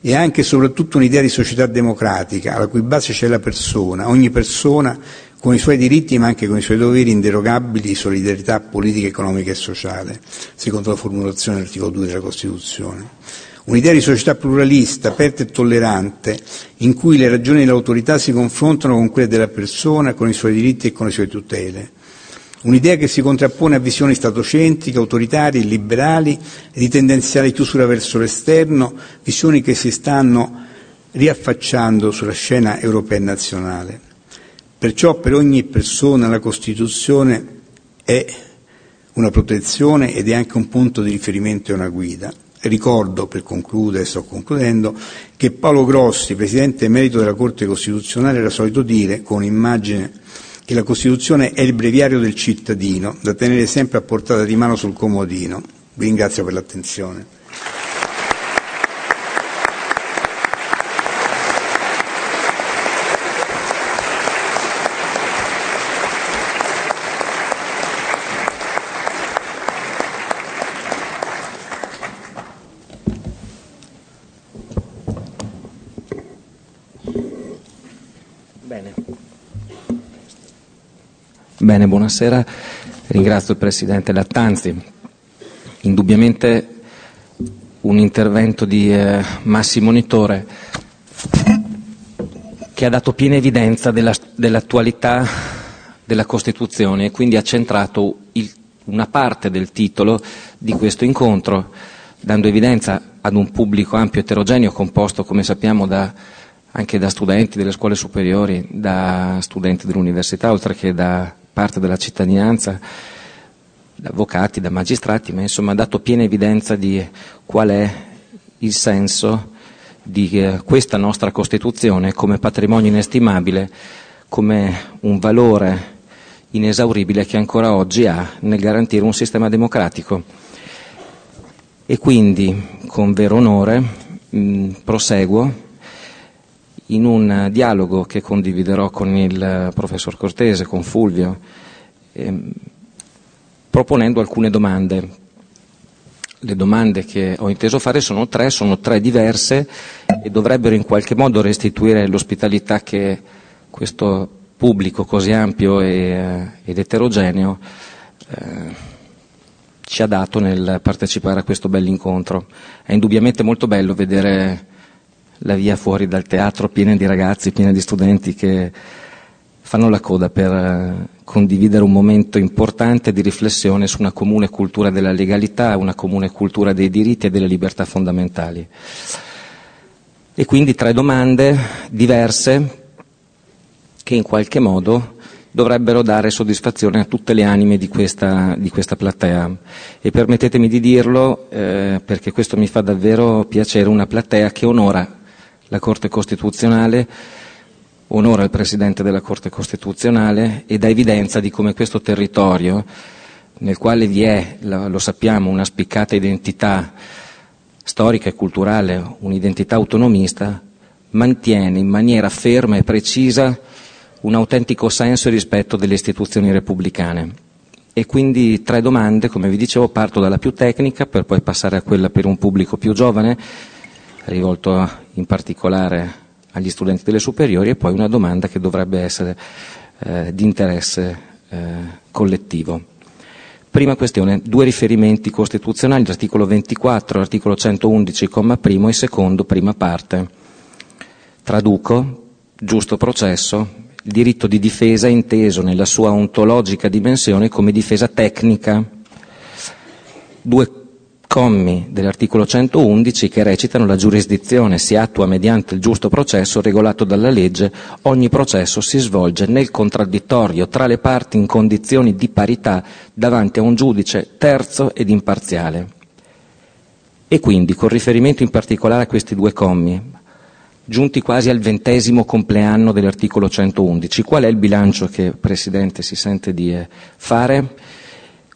è anche e soprattutto un'idea di società democratica, alla cui base c'è la persona, ogni persona con i suoi diritti ma anche con i suoi doveri inderogabili di solidarietà politica, economica e sociale, secondo la formulazione dell'articolo 2 della Costituzione. Un'idea di società pluralista, aperta e tollerante, in cui le ragioni dell'autorità si confrontano con quelle della persona, con i suoi diritti e con le sue tutele. Un'idea che si contrappone a visioni statocentriche, autoritarie, liberali e di tendenziale chiusura verso l'esterno, visioni che si stanno riaffacciando sulla scena europea e nazionale. Perciò per ogni persona la Costituzione è una protezione ed è anche un punto di riferimento e una guida. Ricordo, per concludere, sto concludendo, che Paolo Grossi, Presidente emerito della Corte Costituzionale, era solito dire, con un'immagine, che la Costituzione è il breviario del cittadino, da tenere sempre a portata di mano sul comodino. Vi ringrazio per l'attenzione. Bene, buonasera. Ringrazio il Presidente Lattanzi. Indubbiamente un intervento di eh, Massimo Nitore che ha dato piena evidenza della, dell'attualità della Costituzione e quindi ha centrato il, una parte del titolo di questo incontro, dando evidenza ad un pubblico ampio e eterogeneo composto, come sappiamo, da, anche da studenti delle scuole superiori, da studenti dell'università, oltre che da parte della cittadinanza, da avvocati, da magistrati, ma insomma ha dato piena evidenza di qual è il senso di eh, questa nostra Costituzione come patrimonio inestimabile, come un valore inesauribile che ancora oggi ha nel garantire un sistema democratico. E quindi, con vero onore, mh, proseguo in un dialogo che condividerò con il professor Cortese, con Fulvio, ehm, proponendo alcune domande. Le domande che ho inteso fare sono tre, sono tre diverse e dovrebbero in qualche modo restituire l'ospitalità che questo pubblico così ampio e, ed eterogeneo eh, ci ha dato nel partecipare a questo bell'incontro. È indubbiamente molto bello vedere la via fuori dal teatro piena di ragazzi, piena di studenti che fanno la coda per eh, condividere un momento importante di riflessione su una comune cultura della legalità, una comune cultura dei diritti e delle libertà fondamentali. E quindi tre domande diverse che in qualche modo dovrebbero dare soddisfazione a tutte le anime di questa, di questa platea. E permettetemi di dirlo, eh, perché questo mi fa davvero piacere, una platea che onora la Corte Costituzionale, onora il Presidente della Corte Costituzionale e dà evidenza di come questo territorio, nel quale vi è, lo sappiamo, una spiccata identità storica e culturale, un'identità autonomista, mantiene in maniera ferma e precisa un autentico senso e rispetto delle istituzioni repubblicane. E quindi tre domande, come vi dicevo, parto dalla più tecnica per poi passare a quella per un pubblico più giovane rivolto in particolare agli studenti delle superiori e poi una domanda che dovrebbe essere eh, di interesse eh, collettivo. Prima questione, due riferimenti costituzionali, l'articolo 24 e l'articolo 111, comma primo e secondo, prima parte. Traduco, giusto processo, il diritto di difesa inteso nella sua ontologica dimensione come difesa tecnica. Due commi dell'articolo 111 che recitano la giurisdizione si attua mediante il giusto processo regolato dalla legge, ogni processo si svolge nel contraddittorio tra le parti in condizioni di parità davanti a un giudice terzo ed imparziale. E quindi, con riferimento in particolare a questi due commi, giunti quasi al ventesimo compleanno dell'articolo 111, qual è il bilancio che Presidente si sente di fare?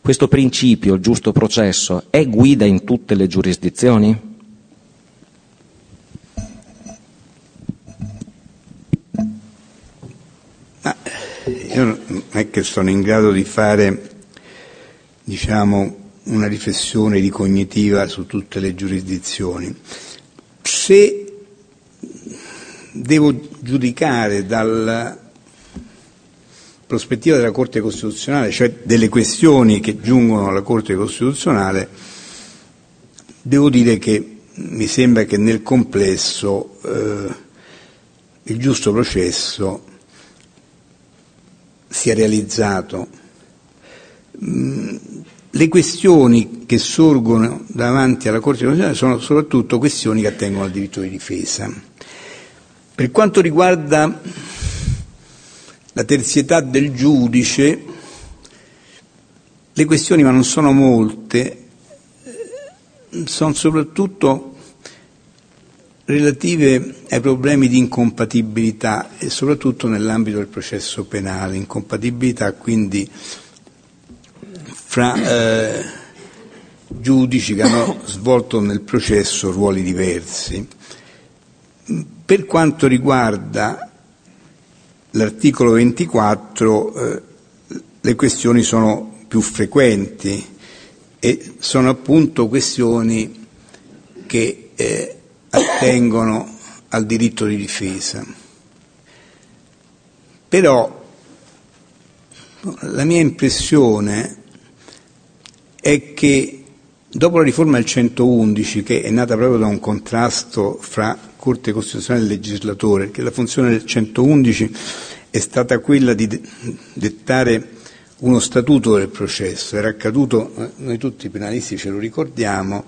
Questo principio, il giusto processo, è guida in tutte le giurisdizioni? Ma io non è che sono in grado di fare, diciamo, una riflessione ricognitiva su tutte le giurisdizioni. Se devo giudicare dal prospettiva della Corte Costituzionale, cioè delle questioni che giungono alla Corte Costituzionale, devo dire che mi sembra che nel complesso eh, il giusto processo sia realizzato. Mm, le questioni che sorgono davanti alla Corte Costituzionale sono soprattutto questioni che attengono al diritto di difesa. Per quanto riguarda la terzietà del giudice, le questioni, ma non sono molte, sono soprattutto relative ai problemi di incompatibilità e soprattutto nell'ambito del processo penale, incompatibilità quindi fra eh, giudici che hanno svolto nel processo ruoli diversi. Per quanto riguarda l'articolo 24 eh, le questioni sono più frequenti e sono appunto questioni che eh, attengono al diritto di difesa. Però la mia impressione è che dopo la riforma del 111, che è nata proprio da un contrasto fra Corte Costituzionale e legislatore, che la funzione del 111 è stata quella di dettare uno statuto del processo. Era accaduto, eh, noi tutti penalisti ce lo ricordiamo,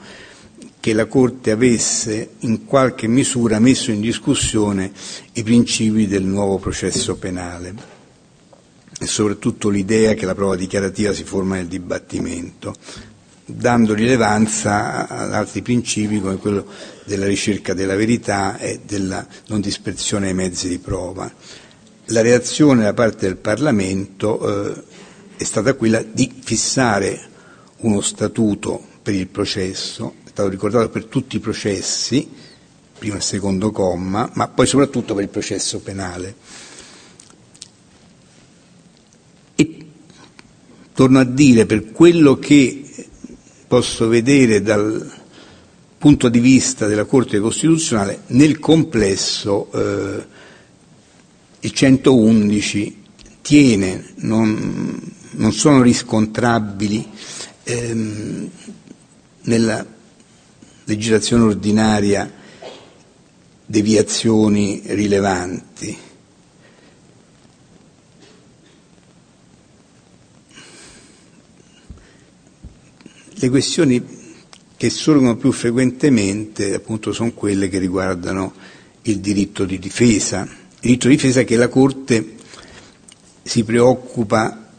che la Corte avesse in qualche misura messo in discussione i principi del nuovo processo penale e soprattutto l'idea che la prova dichiarativa si forma nel dibattimento dando rilevanza ad altri principi come quello della ricerca della verità e della non dispersione ai mezzi di prova. La reazione da parte del Parlamento eh, è stata quella di fissare uno statuto per il processo, è stato ricordato per tutti i processi, primo e secondo comma, ma poi soprattutto per il processo penale. E torno a dire, per quello che posso vedere dal punto di vista della Corte Costituzionale, nel complesso eh, il 111 tiene, non, non sono riscontrabili ehm, nella legislazione ordinaria deviazioni rilevanti. Le questioni che sorgono più frequentemente appunto sono quelle che riguardano il diritto di difesa, il diritto di difesa che la Corte si preoccupa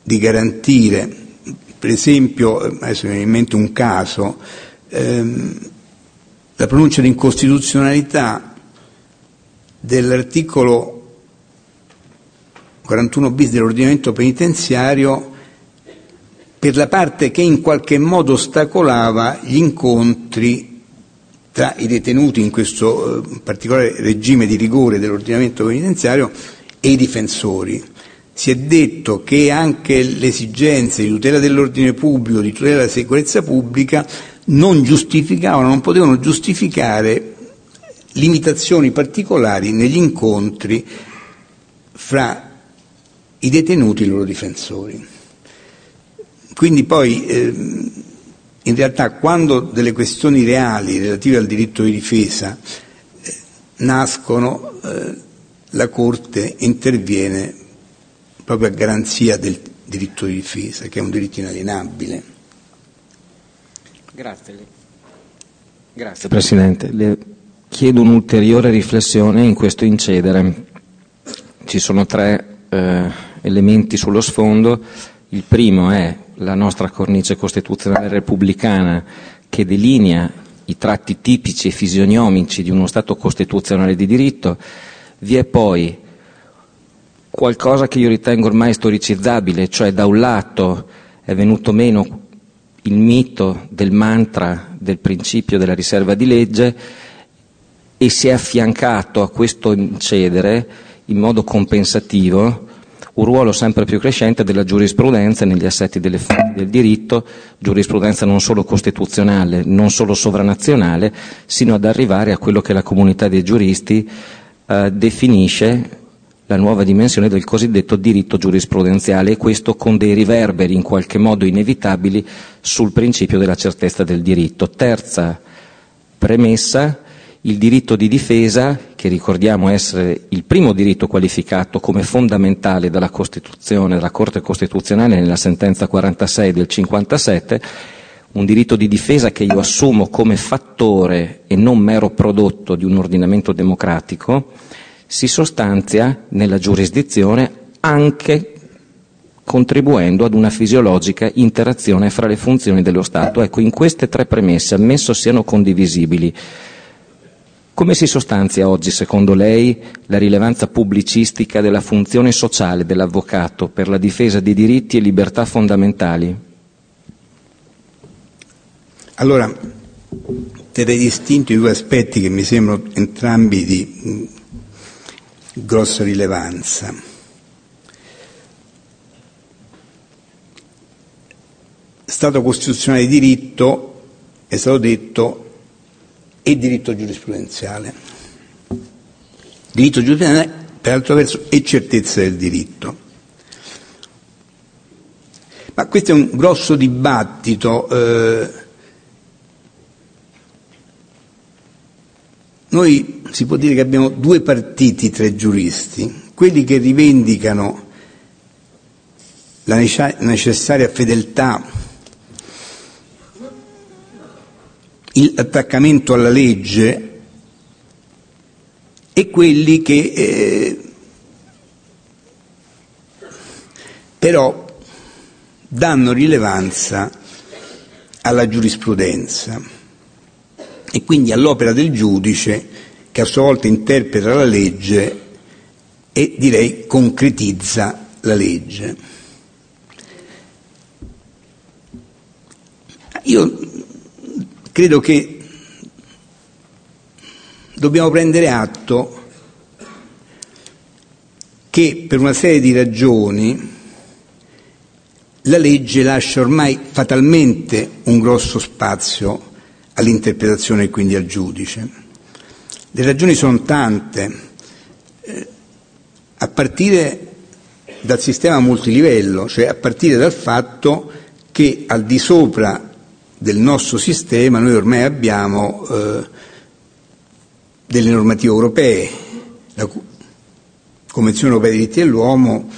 di garantire. Per esempio, adesso mi viene in mente un caso, ehm, la pronuncia di incostituzionalità dell'articolo 41 bis dell'ordinamento penitenziario per la parte che in qualche modo ostacolava gli incontri tra i detenuti in questo eh, particolare regime di rigore dell'ordinamento penitenziario e i difensori. Si è detto che anche le esigenze di tutela dell'ordine pubblico, di tutela della sicurezza pubblica non giustificavano, non potevano giustificare limitazioni particolari negli incontri fra i detenuti e i loro difensori. Quindi poi eh, in realtà quando delle questioni reali relative al diritto di difesa eh, nascono, eh, la Corte interviene proprio a garanzia del diritto di difesa, che è un diritto inalienabile. Grazie. Grazie Presidente. Le chiedo un'ulteriore riflessione in questo incedere. Ci sono tre eh, elementi sullo sfondo. Il primo è la nostra cornice costituzionale repubblicana che delinea i tratti tipici e fisionomici di uno Stato costituzionale di diritto, vi è poi qualcosa che io ritengo ormai storicizzabile, cioè da un lato è venuto meno il mito del mantra del principio della riserva di legge e si è affiancato a questo incedere in modo compensativo un ruolo sempre più crescente della giurisprudenza negli assetti delle fonti del diritto, giurisprudenza non solo costituzionale, non solo sovranazionale, sino ad arrivare a quello che la comunità dei giuristi eh, definisce la nuova dimensione del cosiddetto diritto giurisprudenziale e questo con dei riverberi in qualche modo inevitabili sul principio della certezza del diritto. Terza premessa, il diritto di difesa, che ricordiamo essere il primo diritto qualificato come fondamentale dalla Costituzione, dalla Corte Costituzionale nella sentenza 46 del 57, un diritto di difesa che io assumo come fattore e non mero prodotto di un ordinamento democratico, si sostanzia nella giurisdizione anche contribuendo ad una fisiologica interazione fra le funzioni dello Stato. Ecco, in queste tre premesse, ammesso siano condivisibili, come si sostanzia oggi, secondo lei, la rilevanza pubblicistica della funzione sociale dell'avvocato per la difesa di diritti e libertà fondamentali? Allora, terrei distinti due aspetti che mi sembrano entrambi di grossa rilevanza. Stato costituzionale di diritto è stato detto e diritto giurisprudenziale. Diritto giurisprudenziale, per altro verso, e certezza del diritto. Ma questo è un grosso dibattito. Eh, noi si può dire che abbiamo due partiti tra i giuristi, quelli che rivendicano la necessaria fedeltà l'attaccamento alla legge e quelli che eh, però danno rilevanza alla giurisprudenza e quindi all'opera del giudice che a sua volta interpreta la legge e direi concretizza la legge. Io Credo che dobbiamo prendere atto che per una serie di ragioni la legge lascia ormai fatalmente un grosso spazio all'interpretazione e quindi al giudice. Le ragioni sono tante, eh, a partire dal sistema multilivello, cioè a partire dal fatto che al di sopra del nostro sistema noi ormai abbiamo eh, delle normative europee, la Convenzione europea dei diritti dell'uomo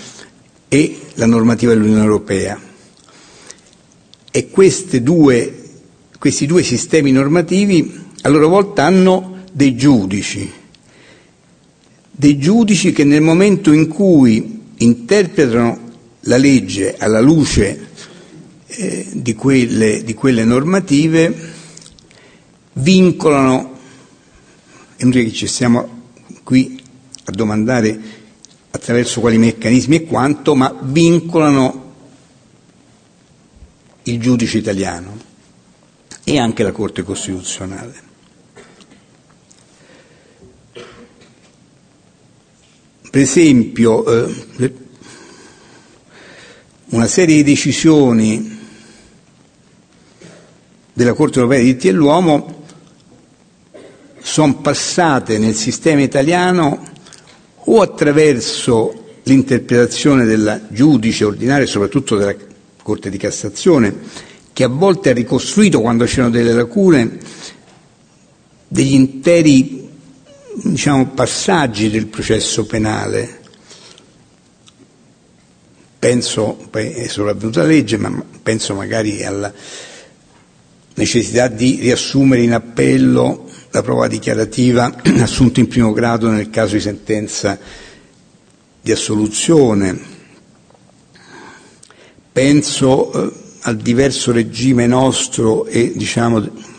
e la normativa dell'Unione Europea. E due, questi due sistemi normativi a loro volta hanno dei giudici, dei giudici che nel momento in cui interpretano la legge alla luce eh, di, quelle, di quelle normative vincolano, è che ci stiamo qui a domandare attraverso quali meccanismi e quanto, ma vincolano il giudice italiano e anche la Corte Costituzionale. Per esempio, eh, una serie di decisioni della Corte europea dei diritti dell'uomo sono passate nel sistema italiano o attraverso l'interpretazione del giudice ordinario, soprattutto della Corte di Cassazione, che a volte ha ricostruito, quando c'erano delle lacune, degli interi diciamo, passaggi del processo penale. Penso, è sopravvenuta la legge, ma penso magari alla necessità di riassumere in appello la prova dichiarativa <clears throat> assunta in primo grado nel caso di sentenza di assoluzione. Penso eh, al diverso regime nostro e diciamo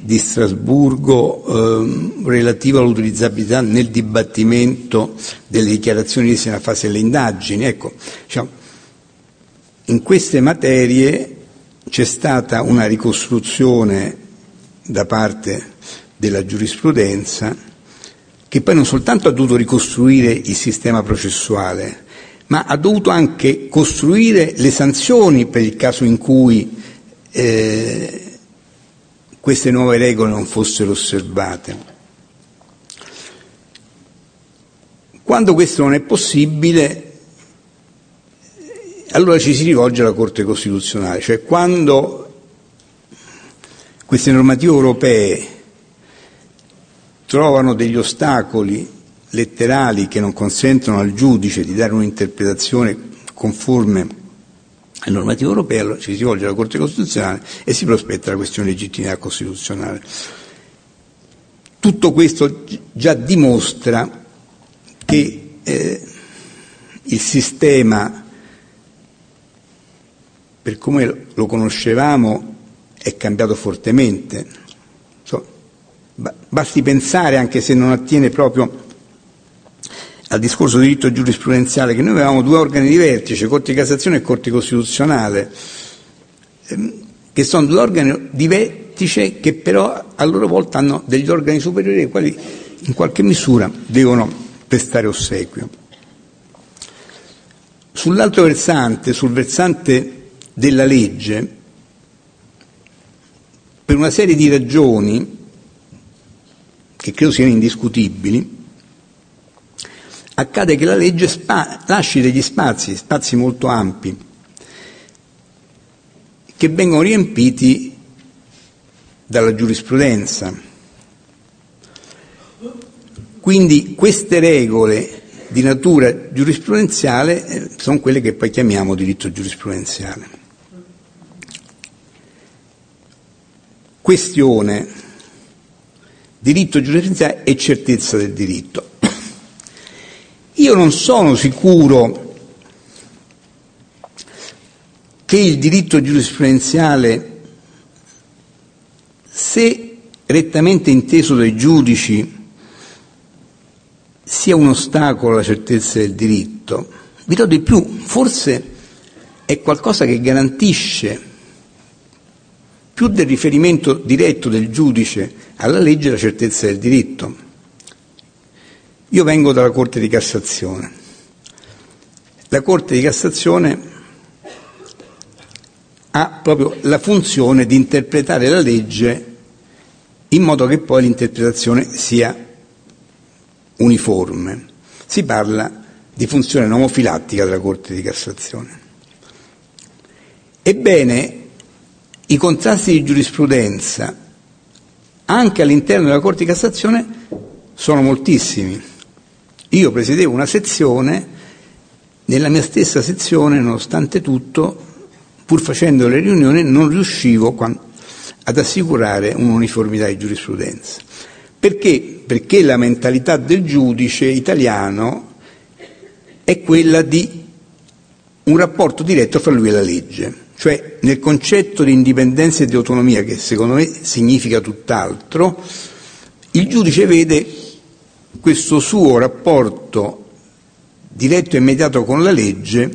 di Strasburgo eh, relativo all'utilizzabilità nel dibattimento delle dichiarazioni rese nella fase delle indagini. Ecco, diciamo, in queste materie c'è stata una ricostruzione da parte della giurisprudenza che poi non soltanto ha dovuto ricostruire il sistema processuale, ma ha dovuto anche costruire le sanzioni per il caso in cui eh, queste nuove regole non fossero osservate. Quando questo non è possibile, allora ci si rivolge alla Corte Costituzionale, cioè quando queste normative europee trovano degli ostacoli letterali che non consentono al giudice di dare un'interpretazione conforme alle normative europee, allora ci si rivolge alla Corte Costituzionale e si prospetta la questione di legittimità costituzionale. Tutto questo già dimostra che eh, il sistema per come lo conoscevamo è cambiato fortemente. So, basti pensare, anche se non attiene proprio al discorso di diritto giurisprudenziale, che noi avevamo due organi di vertice, Corte di Cassazione e Corte Costituzionale, ehm, che sono due organi di vertice che però a loro volta hanno degli organi superiori ai quali in qualche misura devono prestare ossequio. Sull'altro versante, sul versante della legge, per una serie di ragioni che credo siano indiscutibili, accade che la legge spa- lasci degli spazi, spazi molto ampi, che vengono riempiti dalla giurisprudenza. Quindi queste regole di natura giurisprudenziale eh, sono quelle che poi chiamiamo diritto giurisprudenziale. Questione diritto giurisprudenziale e certezza del diritto. Io non sono sicuro che il diritto giurisprudenziale, se rettamente inteso dai giudici, sia un ostacolo alla certezza del diritto. Vi do di più, forse è qualcosa che garantisce più del riferimento diretto del giudice alla legge la certezza del diritto. Io vengo dalla Corte di Cassazione. La Corte di Cassazione ha proprio la funzione di interpretare la legge in modo che poi l'interpretazione sia uniforme. Si parla di funzione nomofilattica della Corte di Cassazione. Ebbene, i contrasti di giurisprudenza anche all'interno della Corte di Cassazione sono moltissimi. Io presiedevo una sezione, nella mia stessa sezione, nonostante tutto, pur facendo le riunioni, non riuscivo ad assicurare un'uniformità di giurisprudenza. Perché? Perché la mentalità del giudice italiano è quella di un rapporto diretto fra lui e la legge. Cioè nel concetto di indipendenza e di autonomia, che secondo me significa tutt'altro, il giudice vede questo suo rapporto diretto e immediato con la legge,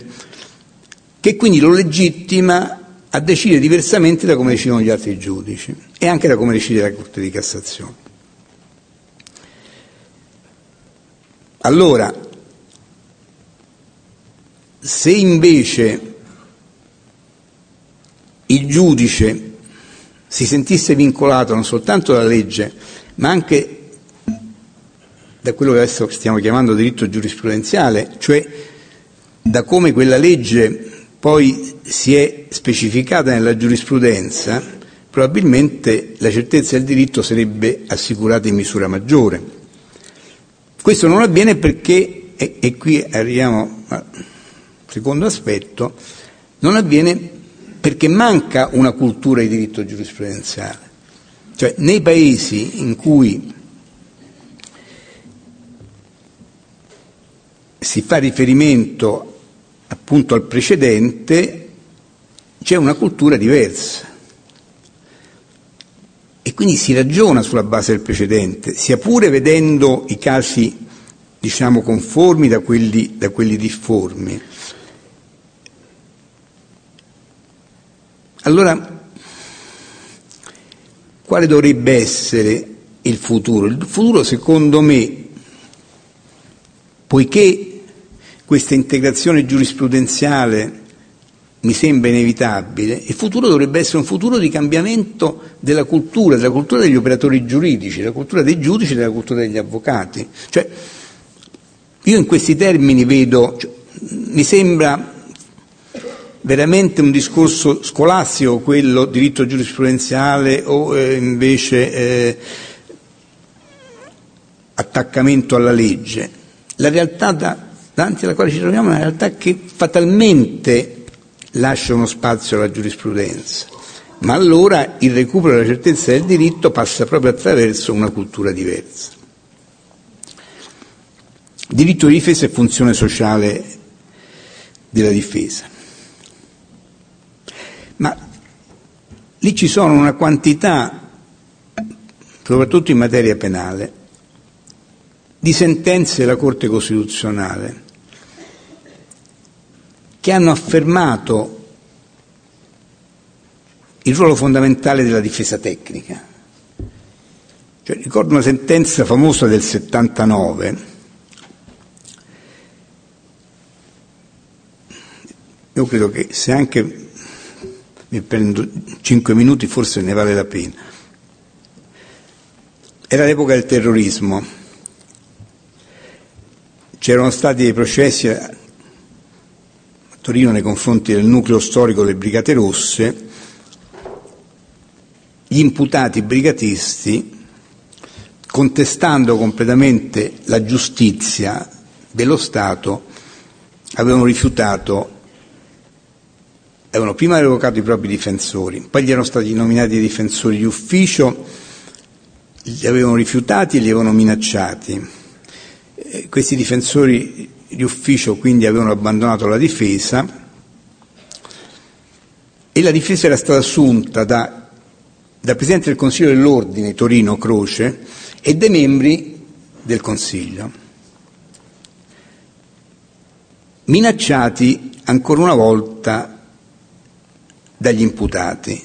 che quindi lo legittima a decidere diversamente da come decidono gli altri giudici e anche da come decide la Corte di Cassazione. Allora, se invece il giudice si sentisse vincolato non soltanto dalla legge, ma anche da quello che adesso stiamo chiamando diritto giurisprudenziale, cioè da come quella legge poi si è specificata nella giurisprudenza, probabilmente la certezza del diritto sarebbe assicurata in misura maggiore. Questo non avviene perché, e, e qui arriviamo al secondo aspetto, non avviene perché manca una cultura di diritto giurisprudenziale. Cioè, nei paesi in cui si fa riferimento appunto al precedente, c'è una cultura diversa. E quindi si ragiona sulla base del precedente, sia pure vedendo i casi, diciamo, conformi da quelli, da quelli difformi. Allora, quale dovrebbe essere il futuro? Il futuro, secondo me, poiché questa integrazione giurisprudenziale mi sembra inevitabile, il futuro dovrebbe essere un futuro di cambiamento della cultura, della cultura degli operatori giuridici, della cultura dei giudici, della cultura degli avvocati. Cioè, io in questi termini vedo, cioè, mi sembra veramente un discorso scolastico quello diritto giurisprudenziale o eh, invece eh, attaccamento alla legge. La realtà da, davanti alla quale ci troviamo è una realtà che fatalmente lascia uno spazio alla giurisprudenza, ma allora il recupero della certezza del diritto passa proprio attraverso una cultura diversa. Diritto di difesa e funzione sociale della difesa. Lì ci sono una quantità, soprattutto in materia penale, di sentenze della Corte Costituzionale che hanno affermato il ruolo fondamentale della difesa tecnica. Cioè, ricordo una sentenza famosa del 79, io credo che se anche mi prendo cinque minuti, forse ne vale la pena. Era l'epoca del terrorismo, c'erano stati dei processi a Torino nei confronti del nucleo storico delle Brigate Rosse, gli imputati brigatisti, contestando completamente la giustizia dello Stato, avevano rifiutato avevano prima revocato i propri difensori, poi gli erano stati nominati difensori di ufficio, li avevano rifiutati e li avevano minacciati. E questi difensori di ufficio quindi avevano abbandonato la difesa e la difesa era stata assunta da, dal Presidente del Consiglio dell'Ordine Torino Croce e dai membri del Consiglio, minacciati ancora una volta dagli imputati.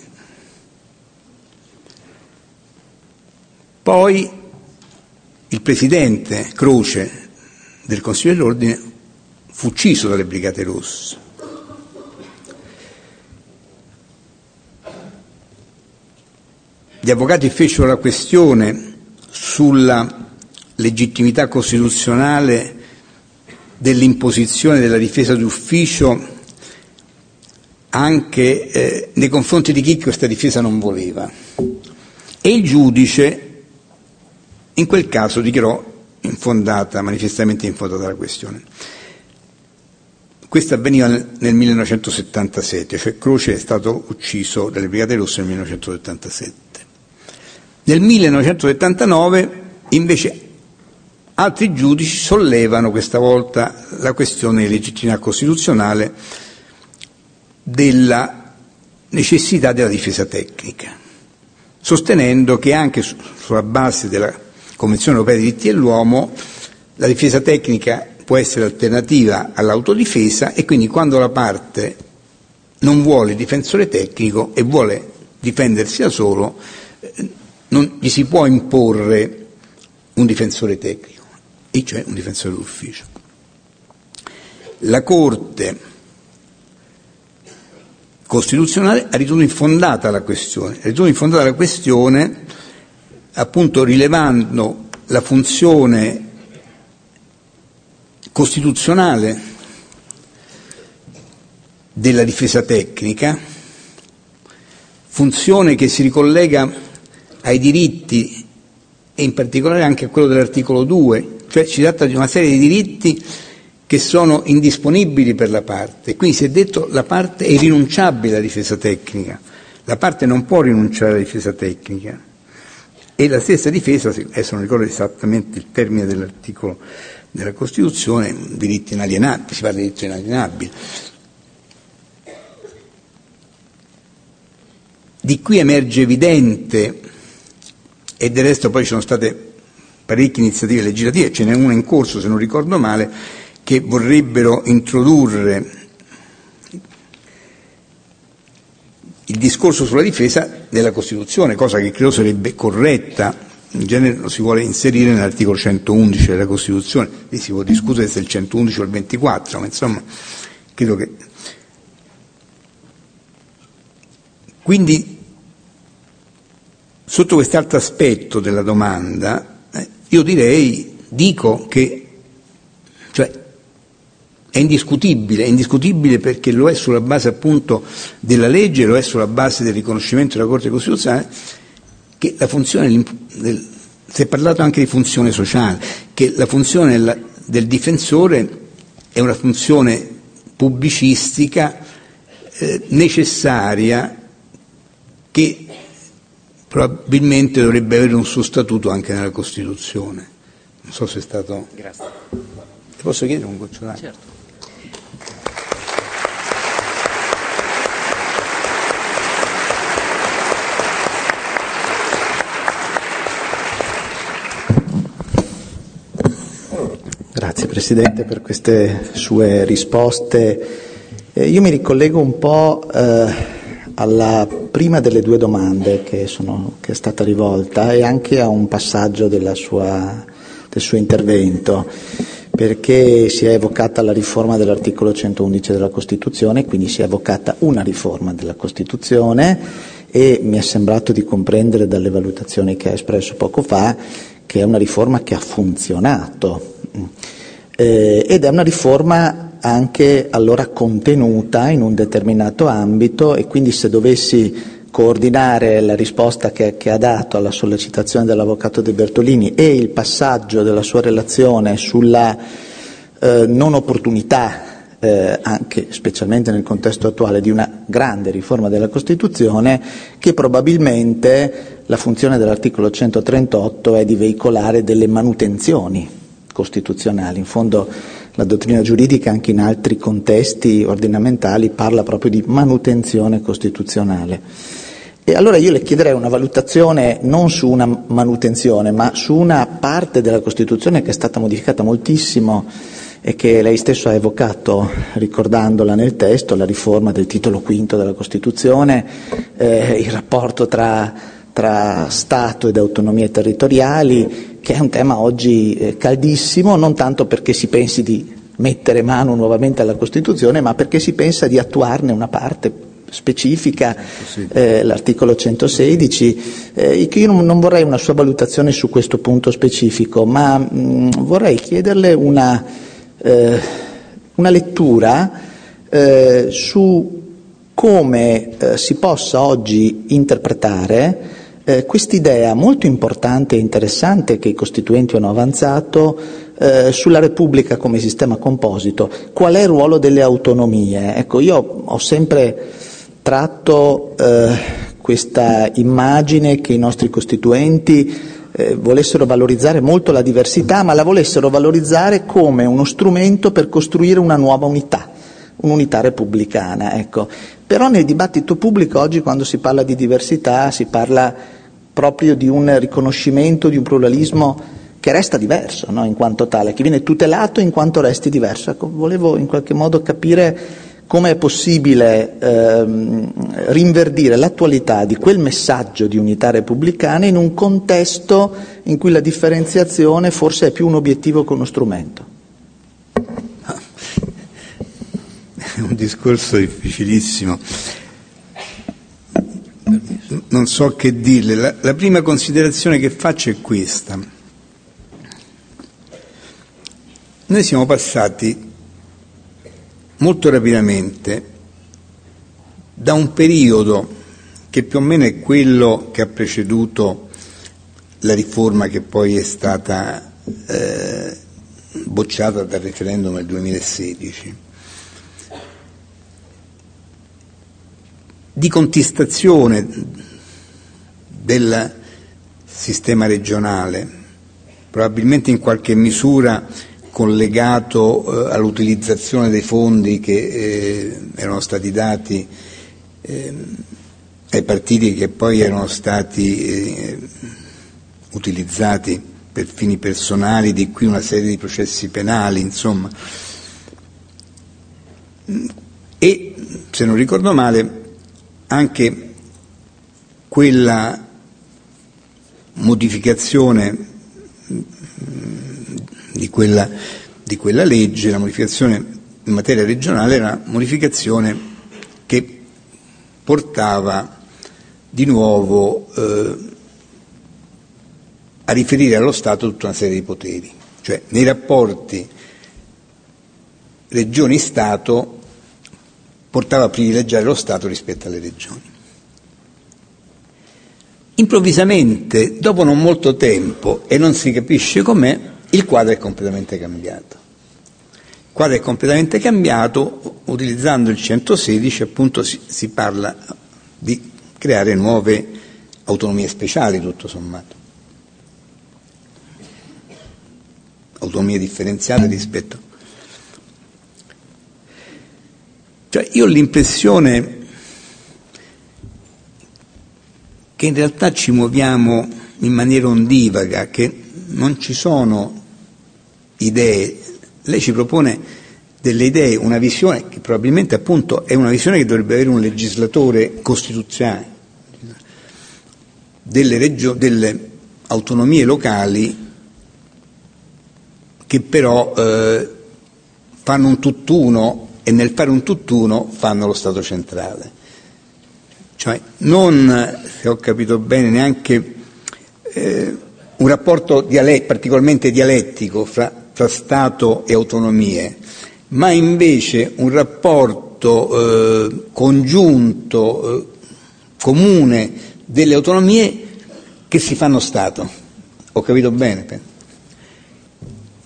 Poi il presidente Croce del Consiglio dell'Ordine fu ucciso dalle Brigate Rosse. Gli avvocati fecero la questione sulla legittimità costituzionale dell'imposizione della difesa d'ufficio anche eh, nei confronti di chi questa difesa non voleva. E il giudice in quel caso dichiarò infondata, manifestamente infondata la questione. Questo avveniva nel 1977, cioè Croce è stato ucciso dalle Brigate Rosse nel 1977. Nel 1979 invece altri giudici sollevano questa volta la questione di legittimità costituzionale della necessità della difesa tecnica, sostenendo che anche sulla base della Convenzione europea dei diritti dell'uomo la difesa tecnica può essere alternativa all'autodifesa e quindi quando la parte non vuole il difensore tecnico e vuole difendersi da solo, eh, non gli si può imporre un difensore tecnico, e cioè un difensore d'ufficio. La Corte costituzionale ha ritenuto infondata la questione, ha ritenuto infondata la questione appunto rilevando la funzione costituzionale della difesa tecnica, funzione che si ricollega ai diritti e in particolare anche a quello dell'articolo 2, cioè si tratta di una serie di diritti che sono indisponibili per la parte. Quindi si è detto la parte è irrinunciabile alla difesa tecnica, la parte non può rinunciare alla difesa tecnica. E la stessa difesa, adesso non ricordo esattamente il termine dell'articolo della Costituzione, diritti inalienabili, si parla di diritti inalienabili. Di qui emerge evidente, e del resto poi ci sono state parecchie iniziative legislative, ce n'è una in corso se non ricordo male, che vorrebbero introdurre il discorso sulla difesa nella Costituzione, cosa che credo sarebbe corretta, in genere lo si vuole inserire nell'articolo 111 della Costituzione, lì si può discutere se il 111 o il 24, ma insomma credo che... Quindi sotto quest'altro aspetto della domanda, eh, io direi, dico che è indiscutibile, è indiscutibile perché lo è sulla base appunto della legge, lo è sulla base del riconoscimento della Corte Costituzionale, che la funzione, del, si è parlato anche di funzione sociale, che la funzione del difensore è una funzione pubblicistica eh, necessaria che probabilmente dovrebbe avere un suo statuto anche nella Costituzione. Non so se è stato. Grazie. Ti posso chiedere un goccio d'acqua? Certo. Grazie Presidente per queste sue risposte. Eh, io mi ricollego un po' eh, alla prima delle due domande che, sono, che, è stata rivolta e anche a un passaggio sua, del suo intervento, perché si è evocata la riforma dell'articolo 111 della Costituzione, quindi si è evocata una riforma della Costituzione e mi è sembrato di comprendere dalle valutazioni che ha espresso poco fa che è una riforma che ha funzionato eh, ed è una riforma anche allora contenuta in un determinato ambito e quindi se dovessi coordinare la risposta che, che, ha dato alla sollecitazione dell'avvocato De Bertolini e il passaggio della sua relazione sulla eh, non opportunità, eh, anche specialmente nel contesto attuale, di una grande riforma della Costituzione, che probabilmente la funzione dell'articolo 138 è di veicolare delle manutenzioni costituzionali. In fondo la dottrina giuridica anche in altri contesti ordinamentali parla proprio di manutenzione costituzionale. E allora io le chiederei una valutazione non su una manutenzione, ma su una parte della Costituzione che è stata modificata moltissimo e che lei stesso ha evocato ricordandola nel testo, la riforma del titolo quinto della Costituzione, eh, il rapporto tra, tra Stato ed autonomie territoriali, che è un tema oggi eh, caldissimo, non tanto perché si pensi di mettere mano nuovamente alla Costituzione, ma perché si pensa di attuarne una parte specifica, eh, l'articolo 116, eh, io non, non, vorrei una sua valutazione su questo punto specifico, ma mh, mm, vorrei chiederle una, eh, una lettura eh, su come eh, si possa oggi interpretare eh, quest'idea molto importante e interessante che i costituenti hanno avanzato eh, sulla Repubblica come sistema composito, qual è il ruolo delle autonomie? Ecco, io ho sempre tratto eh, questa immagine che i nostri costituenti eh, volessero valorizzare molto la diversità, ma la volessero valorizzare come uno strumento per costruire una nuova unità, un'unità repubblicana. Ecco. Però nel dibattito pubblico oggi quando si parla di diversità si parla proprio di un riconoscimento, di un pluralismo che resta diverso no? in quanto tale, che viene tutelato in quanto resti diverso. Ecco, volevo in qualche modo capire come è possibile ehm, rinverdire l'attualità di quel messaggio di unità repubblicana in un contesto in cui la differenziazione forse è più un obiettivo che uno strumento. <laughs> È un discorso difficilissimo. Non so che dirle. La, la prima considerazione che faccio è questa. Noi siamo passati molto rapidamente da un periodo che più o meno è quello che ha preceduto la riforma che poi è stata eh, bocciata dal referendum del 2016, di contestazione del sistema regionale, probabilmente in qualche misura collegato eh, all'utilizzazione dei fondi che eh, erano stati dati eh, ai partiti che poi erano stati eh, utilizzati per fini personali, di qui una serie di processi penali, insomma. E, se non ricordo male, anche quella modificazione di quella, di quella legge, la modificazione in materia regionale era una modificazione che portava di nuovo eh, a riferire allo Stato tutta una serie di poteri, cioè nei rapporti regioni-Stato portava a privilegiare lo Stato rispetto alle regioni. Improvvisamente, dopo non molto tempo, e non si capisce com'è, il quadro è completamente cambiato. Il quadro è completamente cambiato, utilizzando il 116 appunto si, si parla di creare nuove autonomie speciali tutto sommato. Autonomie differenziate rispetto. Cioè io ho l'impressione che in realtà ci muoviamo in maniera ondivaga, che non ci sono idee, lei ci propone delle idee, una visione che probabilmente appunto è una visione che dovrebbe avere un legislatore costituzionale, delle, regio- delle autonomie locali che però eh, fanno un tutt'uno e nel fare un tutt'uno fanno lo Stato centrale. Cioè non, se ho capito bene, neanche eh, un rapporto dialet- particolarmente dialettico fra, fra, Stato e autonomie, ma invece un rapporto eh, congiunto, eh, comune delle autonomie che si fanno Stato. Ho capito bene?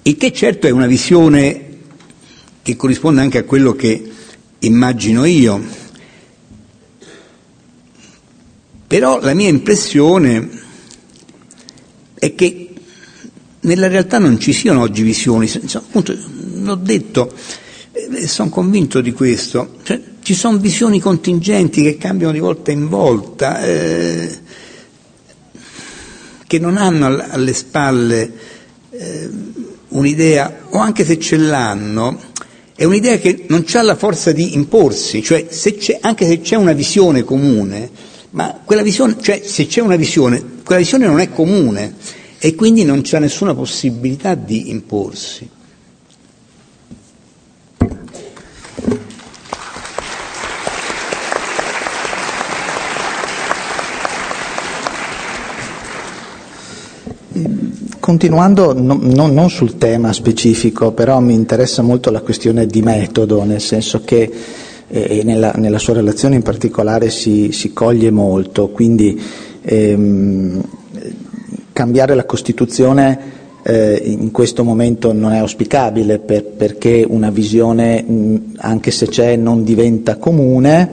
Il che certo è una visione che corrisponde anche a quello che immagino io. Però la mia impressione è che nella realtà non ci siano oggi visioni, appunto, l'ho detto, eh, sono convinto di questo, cioè, ci sono visioni contingenti che cambiano di volta in volta, eh, che non hanno alle spalle eh, un'idea, o anche se ce l'hanno, è un'idea che non ha la forza di imporsi, cioè se anche se c'è una visione comune, ma quella visione, cioè se c'è una visione, quella visione non è comune e quindi non c'è nessuna possibilità di imporsi. Continuando no, no, non sul tema specifico, però mi interessa molto la questione di metodo, nel senso che eh, nella, nella, sua relazione in particolare si, si coglie molto, quindi ehm, cambiare la Costituzione eh, in questo momento non è auspicabile per, perché una visione, mh, anche se c'è, non diventa comune.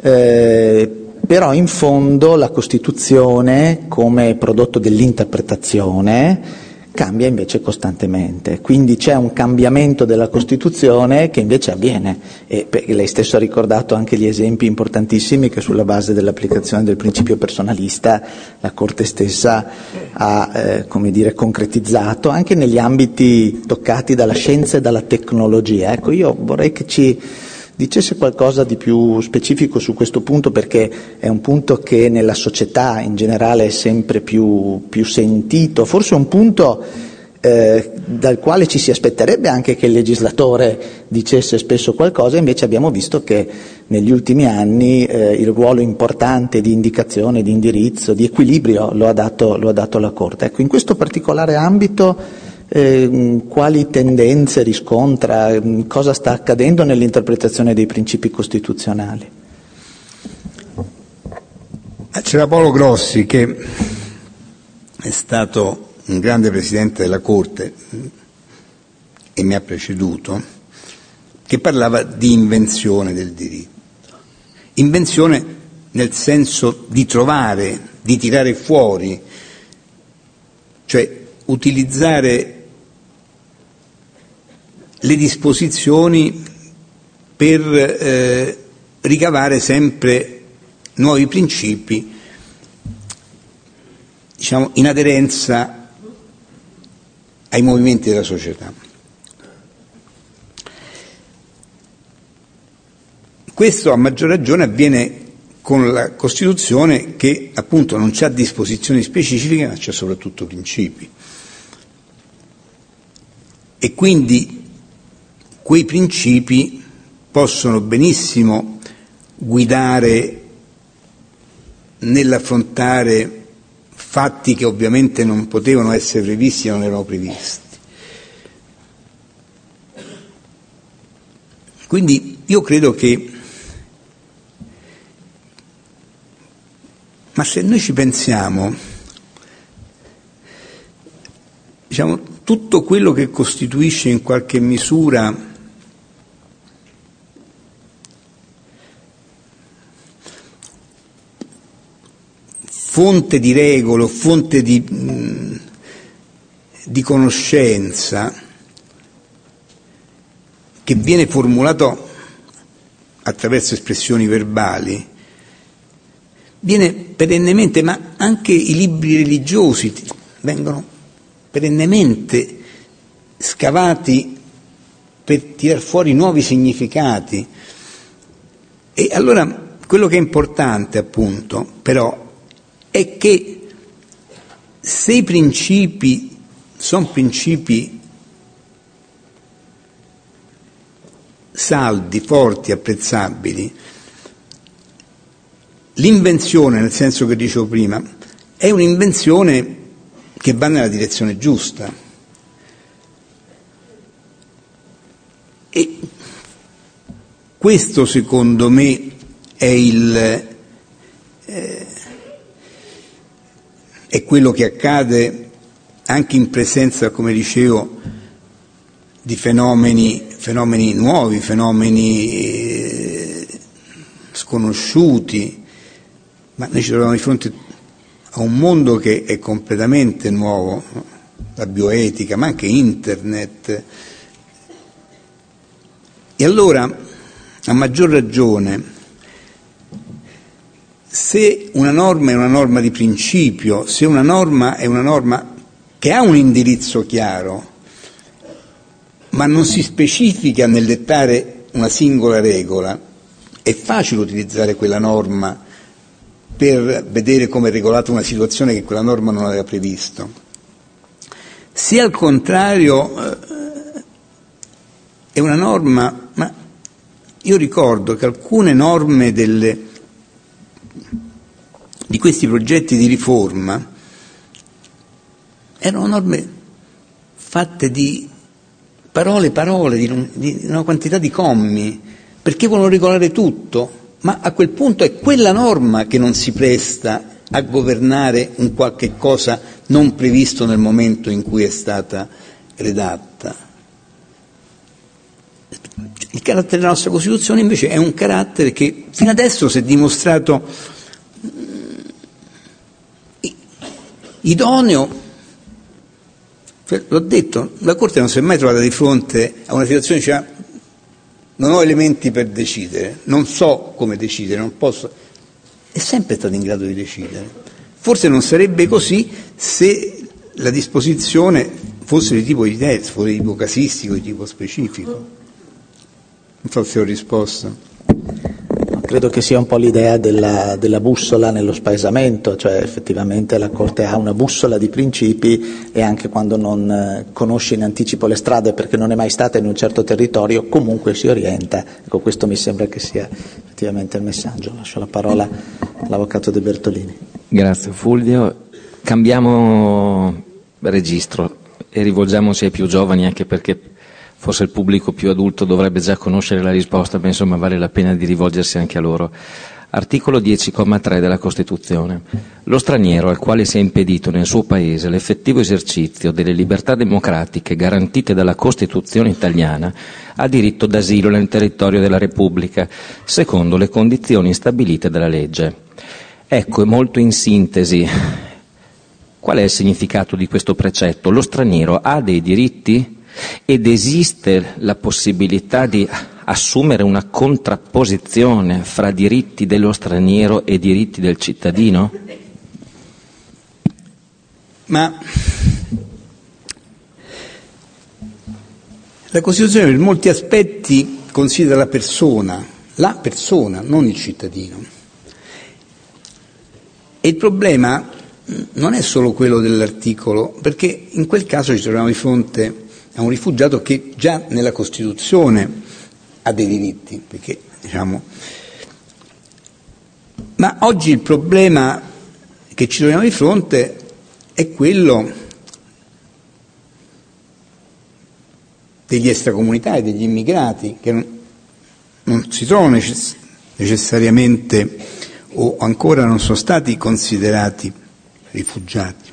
Eh, però in fondo la Costituzione, come prodotto dell'interpretazione, cambia invece costantemente. Quindi c'è un cambiamento della Costituzione che invece avviene. E lei stesso ha ricordato anche gli esempi importantissimi che sulla base dell'applicazione del principio personalista la Corte stessa ha eh, dire, concretizzato anche negli ambiti toccati dalla scienza e dalla tecnologia. Ecco, io vorrei che ci dicesse qualcosa di più specifico su questo punto perché è un punto che nella società in generale è sempre più, più sentito, forse un punto eh, dal quale ci si aspetterebbe anche che il legislatore dicesse spesso qualcosa, invece abbiamo visto che negli ultimi anni eh, il ruolo importante di indicazione, di indirizzo, di equilibrio lo ha dato, lo ha dato la Corte. Ecco, in questo particolare ambito quali tendenze riscontra, cosa sta accadendo nell'interpretazione dei principi costituzionali. Eh, c'era Paolo Grossi che è stato un grande presidente della Corte e mi ha preceduto, che parlava di invenzione del diritto. Invenzione nel senso di trovare, di tirare fuori, cioè utilizzare le disposizioni per eh, ricavare sempre nuovi principi diciamo, in aderenza ai movimenti della società. Questo a maggior ragione avviene con la Costituzione che appunto non ha disposizioni specifiche ma c'è soprattutto principi. E quindi quei principi possono benissimo guidare nell'affrontare fatti che ovviamente non potevano essere previsti e non erano previsti. Quindi io credo che, ma se noi ci pensiamo, diciamo, tutto quello che costituisce in qualche misura fonte di regole, fonte di, mm, di conoscenza che viene formulato attraverso espressioni verbali, viene perennemente, ma anche i libri religiosi vengono perennemente scavati per tirar fuori nuovi significati. E allora quello che è importante appunto, però, è che se i principi sono principi saldi, forti, apprezzabili, l'invenzione, nel senso che dicevo prima, è un'invenzione che va nella direzione giusta. E questo secondo me è il, eh, è quello che accade anche in presenza, come dicevo, di fenomeni, fenomeni nuovi, fenomeni eh, sconosciuti, ma noi ci troviamo di fronte a un mondo che è completamente nuovo, la bioetica, ma anche internet. E allora, a maggior ragione, se una norma è una norma di principio, se una norma è una norma che ha un indirizzo chiaro, ma non si specifica nel dettare una singola regola, è facile utilizzare quella norma per vedere come è regolata una situazione che quella norma non aveva previsto. Se al contrario eh, è una norma, ma io ricordo che alcune norme delle, di questi progetti di riforma erano norme fatte di parole, parole, di, una quantità di commi, perché vogliono regolare tutto, ma a quel punto è quella norma che non si presta a governare un qualche cosa non previsto nel momento in cui è stata redatta. Il carattere della nostra Costituzione invece è un carattere che fino adesso si è dimostrato mm, idoneo L'ho detto, la Corte non si è mai trovata di fronte a una situazione, cioè non ho elementi per decidere, non so come decidere, non posso. È sempre stato in grado di decidere. Forse non sarebbe così se la disposizione fosse di tipo di test, fosse di tipo casistico, di tipo specifico. Non so se ho risposto. Credo che sia un po' l'idea della, della, bussola nello spaesamento, cioè effettivamente la Corte ha una bussola di principi e anche quando non eh, conosce in anticipo le strade perché non è mai stata in un certo territorio, comunque si orienta. Ecco, questo mi sembra che sia effettivamente il messaggio. Lascio la parola all'Avvocato De Bertolini. Grazie Fulvio. Cambiamo registro e rivolgiamoci ai più giovani anche perché forse il pubblico più adulto dovrebbe già conoscere la risposta, ma insomma vale la pena di rivolgersi anche a loro. Articolo 10,3 della Costituzione. Lo straniero al quale sia impedito nel suo paese l'effettivo esercizio delle libertà democratiche garantite dalla Costituzione italiana ha diritto d'asilo nel territorio della Repubblica, secondo le condizioni stabilite dalla legge. Ecco, molto in sintesi, qual è il significato di questo precetto? Lo straniero ha dei diritti? Ed esiste la possibilità di assumere una contrapposizione fra diritti dello straniero e diritti del cittadino? Ma la Costituzione per molti aspetti considera la persona, la persona, non il cittadino. E il problema non è solo quello dell'articolo, perché in quel caso ci troviamo di fronte a un rifugiato che già nella Costituzione ha dei diritti, perché, diciamo, ma oggi il problema che ci troviamo di fronte è quello degli extracomunitari, degli immigrati, che non, non si trovano necess- necessariamente o ancora non sono stati considerati rifugiati.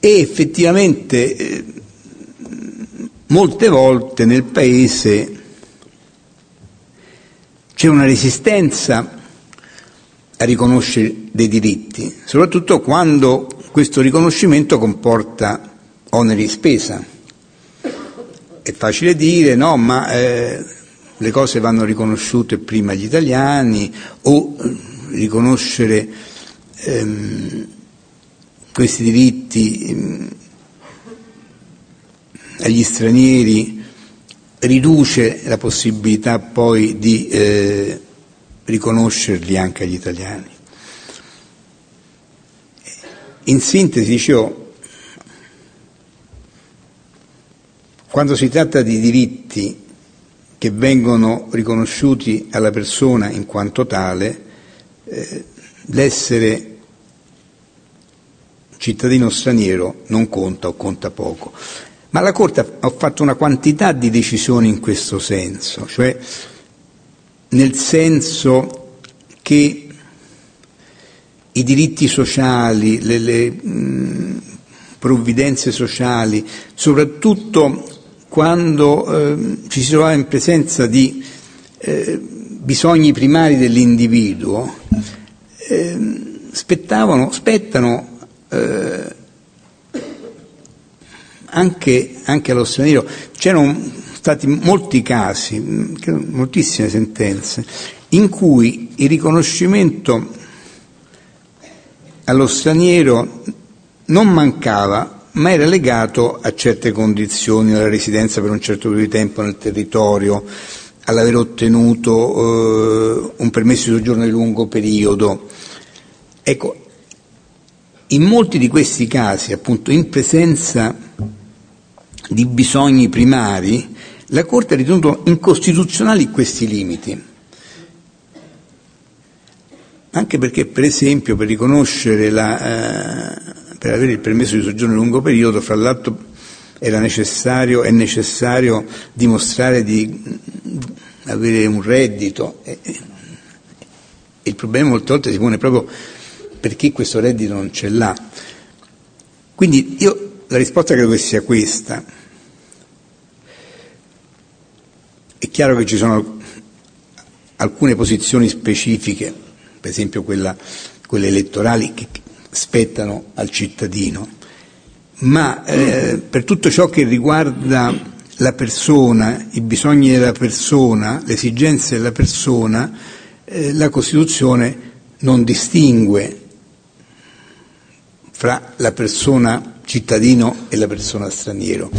E effettivamente eh, molte volte nel Paese c'è una resistenza a riconoscere dei diritti, soprattutto quando questo riconoscimento comporta oneri di spesa. È facile dire no, ma eh, le cose vanno riconosciute prima agli italiani o riconoscere ehm, questi diritti mm, agli stranieri riduce la possibilità poi di eh, riconoscerli anche agli italiani. In sintesi, dicevo, quando si tratta di diritti che vengono riconosciuti alla persona in quanto tale, eh, l'essere cittadino straniero non conta o conta poco. Ma la Corte ha fatto una quantità di decisioni in questo senso, cioè nel senso che i diritti sociali, le, le mh, provvidenze sociali, soprattutto quando eh, ci si trovava in presenza di eh, bisogni primari dell'individuo, eh, spettavano, spettano eh, anche, anche allo straniero. C'erano stati molti casi, moltissime sentenze, in cui il riconoscimento allo straniero non mancava, ma era legato a certe condizioni, alla residenza per un certo periodo di tempo nel territorio, all'aver ottenuto eh, un permesso di soggiorno di lungo periodo. Ecco, in molti di questi casi, appunto, in presenza di bisogni primari, la Corte ha ritenuto incostituzionali questi limiti. Anche perché, per esempio, per riconoscere la, eh, per avere il permesso di soggiorno di lungo periodo, fra l'altro necessario, è necessario dimostrare di avere un reddito. E il problema molte volte si pone proprio perché questo reddito non ce l'ha. Quindi io la risposta credo che sia questa. È chiaro che ci sono alcune posizioni specifiche, per esempio quella, quelle elettorali, che spettano al cittadino, ma eh, per tutto ciò che riguarda la persona, i bisogni della persona, le esigenze della persona, eh, la Costituzione non distingue fra la persona cittadino e la persona straniero.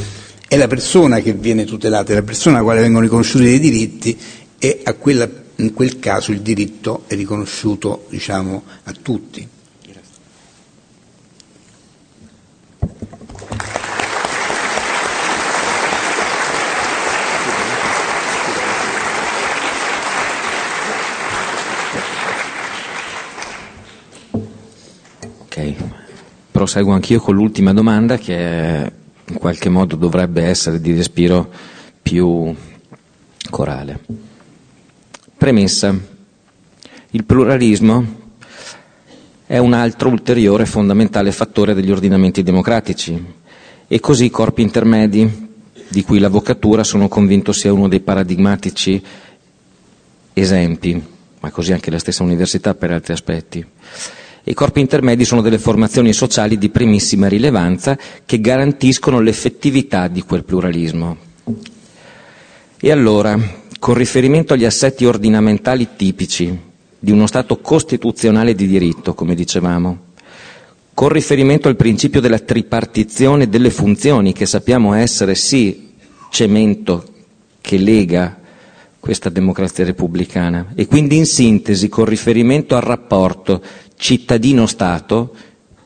È la persona che viene tutelata, è la persona alla quale vengono riconosciuti dei diritti e a quella, in quel caso il diritto è riconosciuto diciamo, a tutti. Proseguo anch'io con l'ultima domanda che in qualche modo dovrebbe essere di respiro più corale. Premessa. Il pluralismo è un altro ulteriore fondamentale fattore degli ordinamenti democratici e così i corpi intermedi, di cui l'avvocatura sono convinto sia uno dei paradigmatici esempi, ma così anche la stessa università per altri aspetti. I corpi intermedi sono delle formazioni sociali di primissima rilevanza che garantiscono l'effettività di quel pluralismo. E allora, con riferimento agli assetti ordinamentali tipici di uno Stato costituzionale di diritto, come dicevamo, con riferimento al principio della tripartizione delle funzioni, che sappiamo essere sì cemento che lega questa democrazia repubblicana, e quindi in sintesi con riferimento al rapporto cittadino-Stato,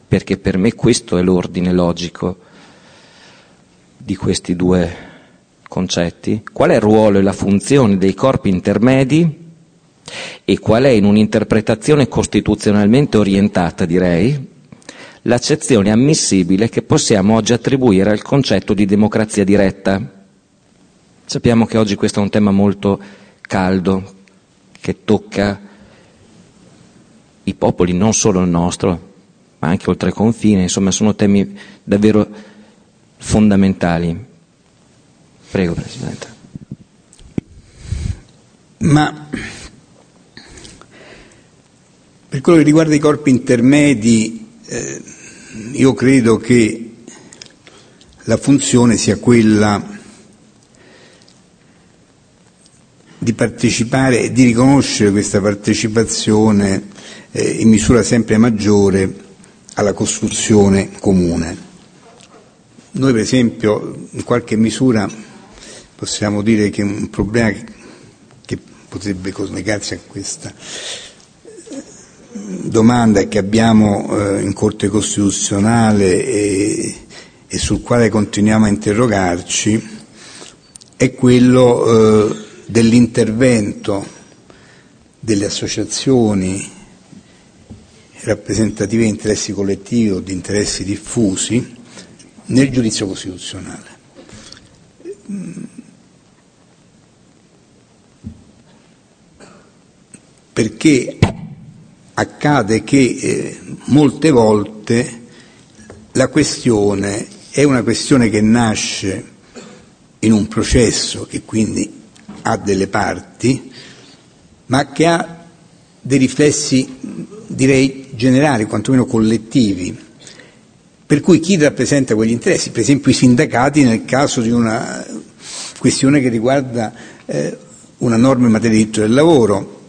perché per me questo è l'ordine logico di questi due concetti, qual è il ruolo e la funzione dei corpi intermedi e qual è in un'interpretazione costituzionalmente orientata, direi, l'accezione ammissibile che possiamo oggi attribuire al concetto di democrazia diretta. Sappiamo che oggi questo è un tema molto caldo, che tocca i popoli, non solo il nostro, ma anche oltre confine, insomma sono temi davvero fondamentali. Prego, Presidente. Ma per quello che riguarda i corpi intermedi, eh, io credo che la funzione sia quella di partecipare e di riconoscere questa partecipazione eh, in misura sempre maggiore alla costruzione comune. Noi per esempio in qualche misura possiamo dire che un problema che, potrebbe collegarsi a questa eh, domanda che abbiamo eh, in Corte Costituzionale e, e, sul quale continuiamo a interrogarci è quello eh, dell'intervento delle associazioni rappresentative di interessi collettivi o di interessi diffusi nel giudizio costituzionale. Perché accade che eh, molte volte la questione è una questione che nasce in un processo che quindi ha delle parti, ma che ha dei riflessi direi generali, quantomeno collettivi, per cui chi rappresenta quegli interessi, per esempio i sindacati nel caso di una questione che riguarda eh, una norma in materia di diritto del lavoro,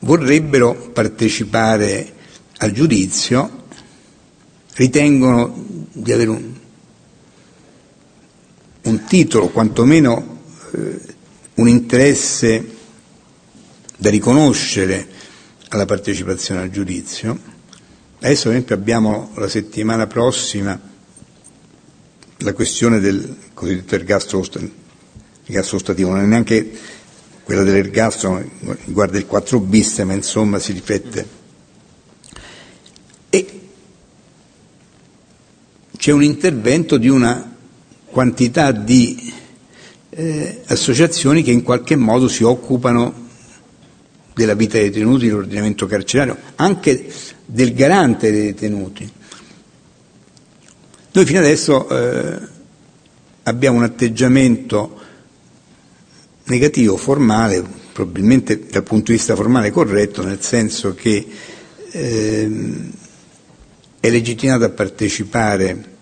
vorrebbero partecipare al giudizio, ritengono di avere un, un titolo, quantomeno eh, un interesse da riconoscere alla partecipazione al giudizio, Adesso, per esempio, abbiamo la settimana prossima la questione del cosiddetto ergastolo, ergastolo stativo, non è neanche quella dell'ergastolo, riguarda il 4 bis, ma insomma si riflette. E c'è un intervento di una quantità di eh, associazioni che in qualche modo si occupano della vita dei detenuti, dell'ordinamento carcerario, anche del garante dei detenuti. Noi fino adesso eh, abbiamo un atteggiamento negativo, formale, probabilmente dal punto di vista formale corretto, nel senso che eh, è legittimato a partecipare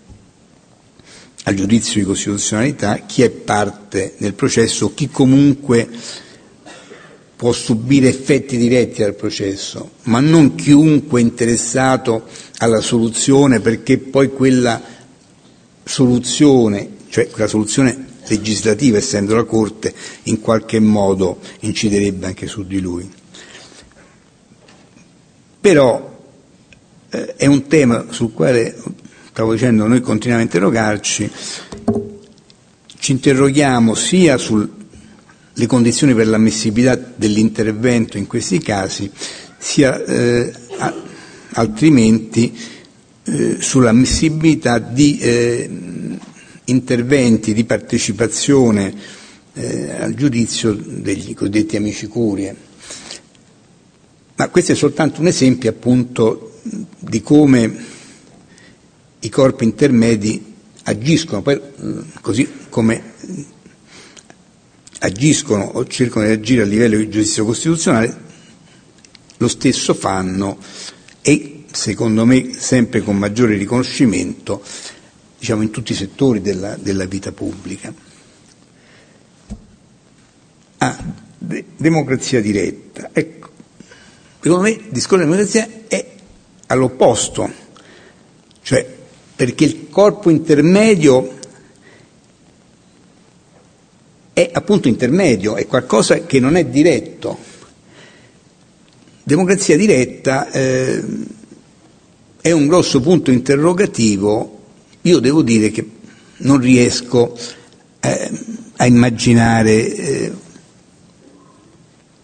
al giudizio di costituzionalità chi è parte nel processo, chi comunque può subire effetti diretti dal processo, ma non chiunque interessato alla soluzione perché poi quella soluzione, cioè quella soluzione legislativa, essendo la Corte, in qualche modo inciderebbe anche su di lui. Però eh, è un tema sul quale, stavo dicendo, noi continuiamo a interrogarci, ci interroghiamo sia sulle condizioni per l'ammissibilità dell'intervento in questi casi, sia eh, altrimenti eh, sull'ammissibilità di eh, interventi di partecipazione eh, al giudizio degli cosiddetti amici curie. Ma questo è soltanto un esempio appunto di come i corpi intermedi agiscono, poi, mm, così come agiscono o cercano di agire a livello di giudizio costituzionale, lo stesso fanno e secondo me sempre con maggiore riconoscimento diciamo, in tutti i settori della, della vita pubblica. Ah, de- democrazia diretta. Ecco, secondo me il discorso di democrazia è all'opposto, cioè perché il corpo intermedio è appunto intermedio, è qualcosa che non è diretto. Democrazia diretta eh, è un grosso punto interrogativo io devo dire che non riesco eh, a immaginare eh,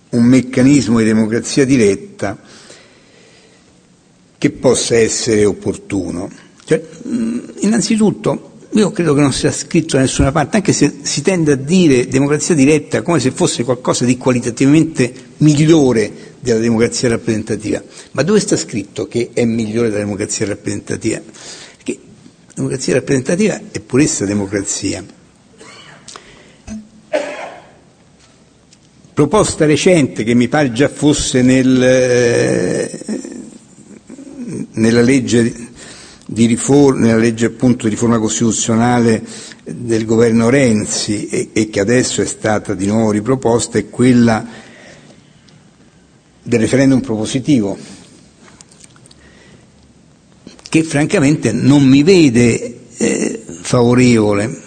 un meccanismo di democrazia diretta che possa essere opportuno. Cioè, innanzitutto, io credo che non sia scritto da nessuna parte, anche se si tende a dire democrazia diretta come se fosse qualcosa di qualitativamente migliore della democrazia rappresentativa. Ma dove sta scritto che è migliore della democrazia rappresentativa? democrazia rappresentativa è puressa democrazia. Proposta recente che mi pare già fosse nel, eh, nella legge di riforma, nella legge appunto di riforma costituzionale del governo Renzi e, e che adesso è stata di nuovo riproposta è quella del referendum propositivo che francamente non mi vede eh, favorevole,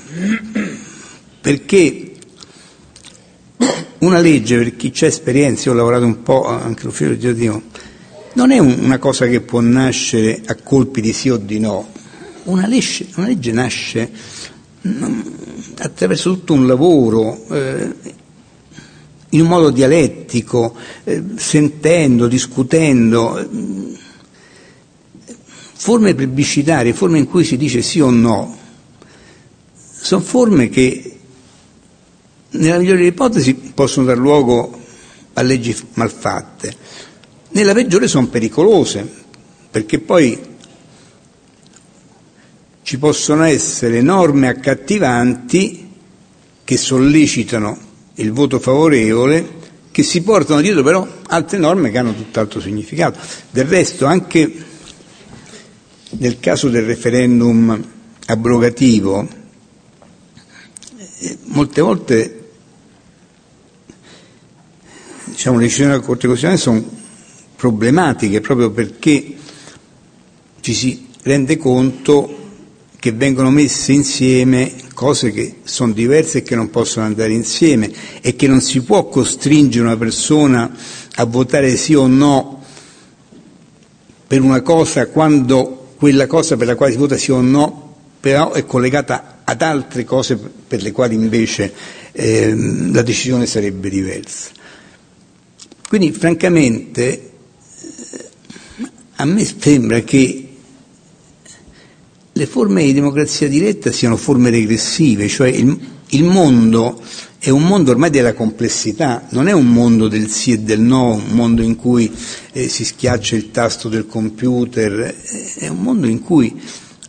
perché una legge, per chi c'è esperienza, io ho lavorato un po' anche all'ufficio legislativo, non è un, una cosa che può nascere a colpi di sì o di no, una legge, una legge nasce mm, attraverso tutto un lavoro, eh, in un modo dialettico, eh, sentendo, discutendo. Eh, forme plebiscitarie, forme in cui si dice sì o no, sono forme che nella migliore delle ipotesi possono dar luogo a leggi malfatte, nella peggiore sono pericolose, perché poi ci possono essere norme accattivanti che sollecitano il voto favorevole, che si portano dietro però altre norme che hanno tutt'altro significato. Del resto anche nel caso del referendum abrogativo, eh, molte volte diciamo, le decisioni della Corte Costituzionale sono problematiche proprio perché ci si rende conto che vengono messe insieme cose che sono diverse e che non possono andare insieme e che non si può costringere una persona a votare sì o no per una cosa quando quella cosa per la quale si vota sì o no, però è collegata ad altre cose per le quali invece eh, la decisione sarebbe diversa. Quindi francamente a me sembra che le forme di democrazia diretta siano forme regressive, cioè il, il mondo è un mondo ormai della complessità, non è un mondo del sì e del no, un mondo in cui eh, si schiaccia il tasto del computer, è un mondo in cui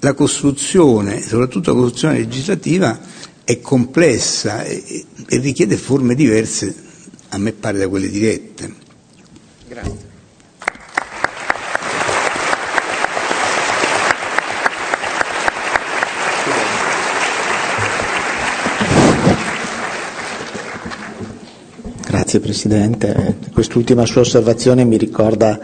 la costruzione, soprattutto la costruzione legislativa, è complessa e, e richiede forme diverse, a me pare, da quelle dirette. Grazie. Grazie Presidente. Quest'ultima sua osservazione mi ricorda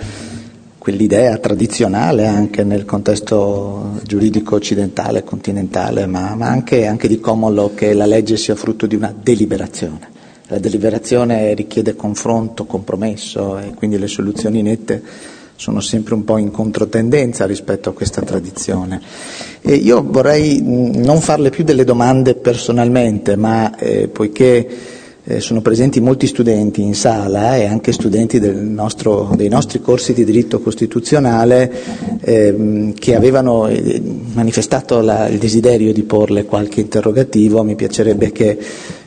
quell'idea tradizionale anche nel contesto giuridico occidentale, continentale, ma, ma anche, anche, di common law che la legge sia frutto di una deliberazione. La deliberazione richiede confronto, compromesso e quindi le soluzioni nette sono sempre un po' in controtendenza rispetto a questa tradizione. E io vorrei non farle più delle domande personalmente, ma eh, poiché eh, sono presenti molti studenti in sala e anche studenti nostro, dei nostri corsi di diritto costituzionale ehm, che avevano eh, manifestato la, il desiderio di porle qualche interrogativo. Mi piacerebbe che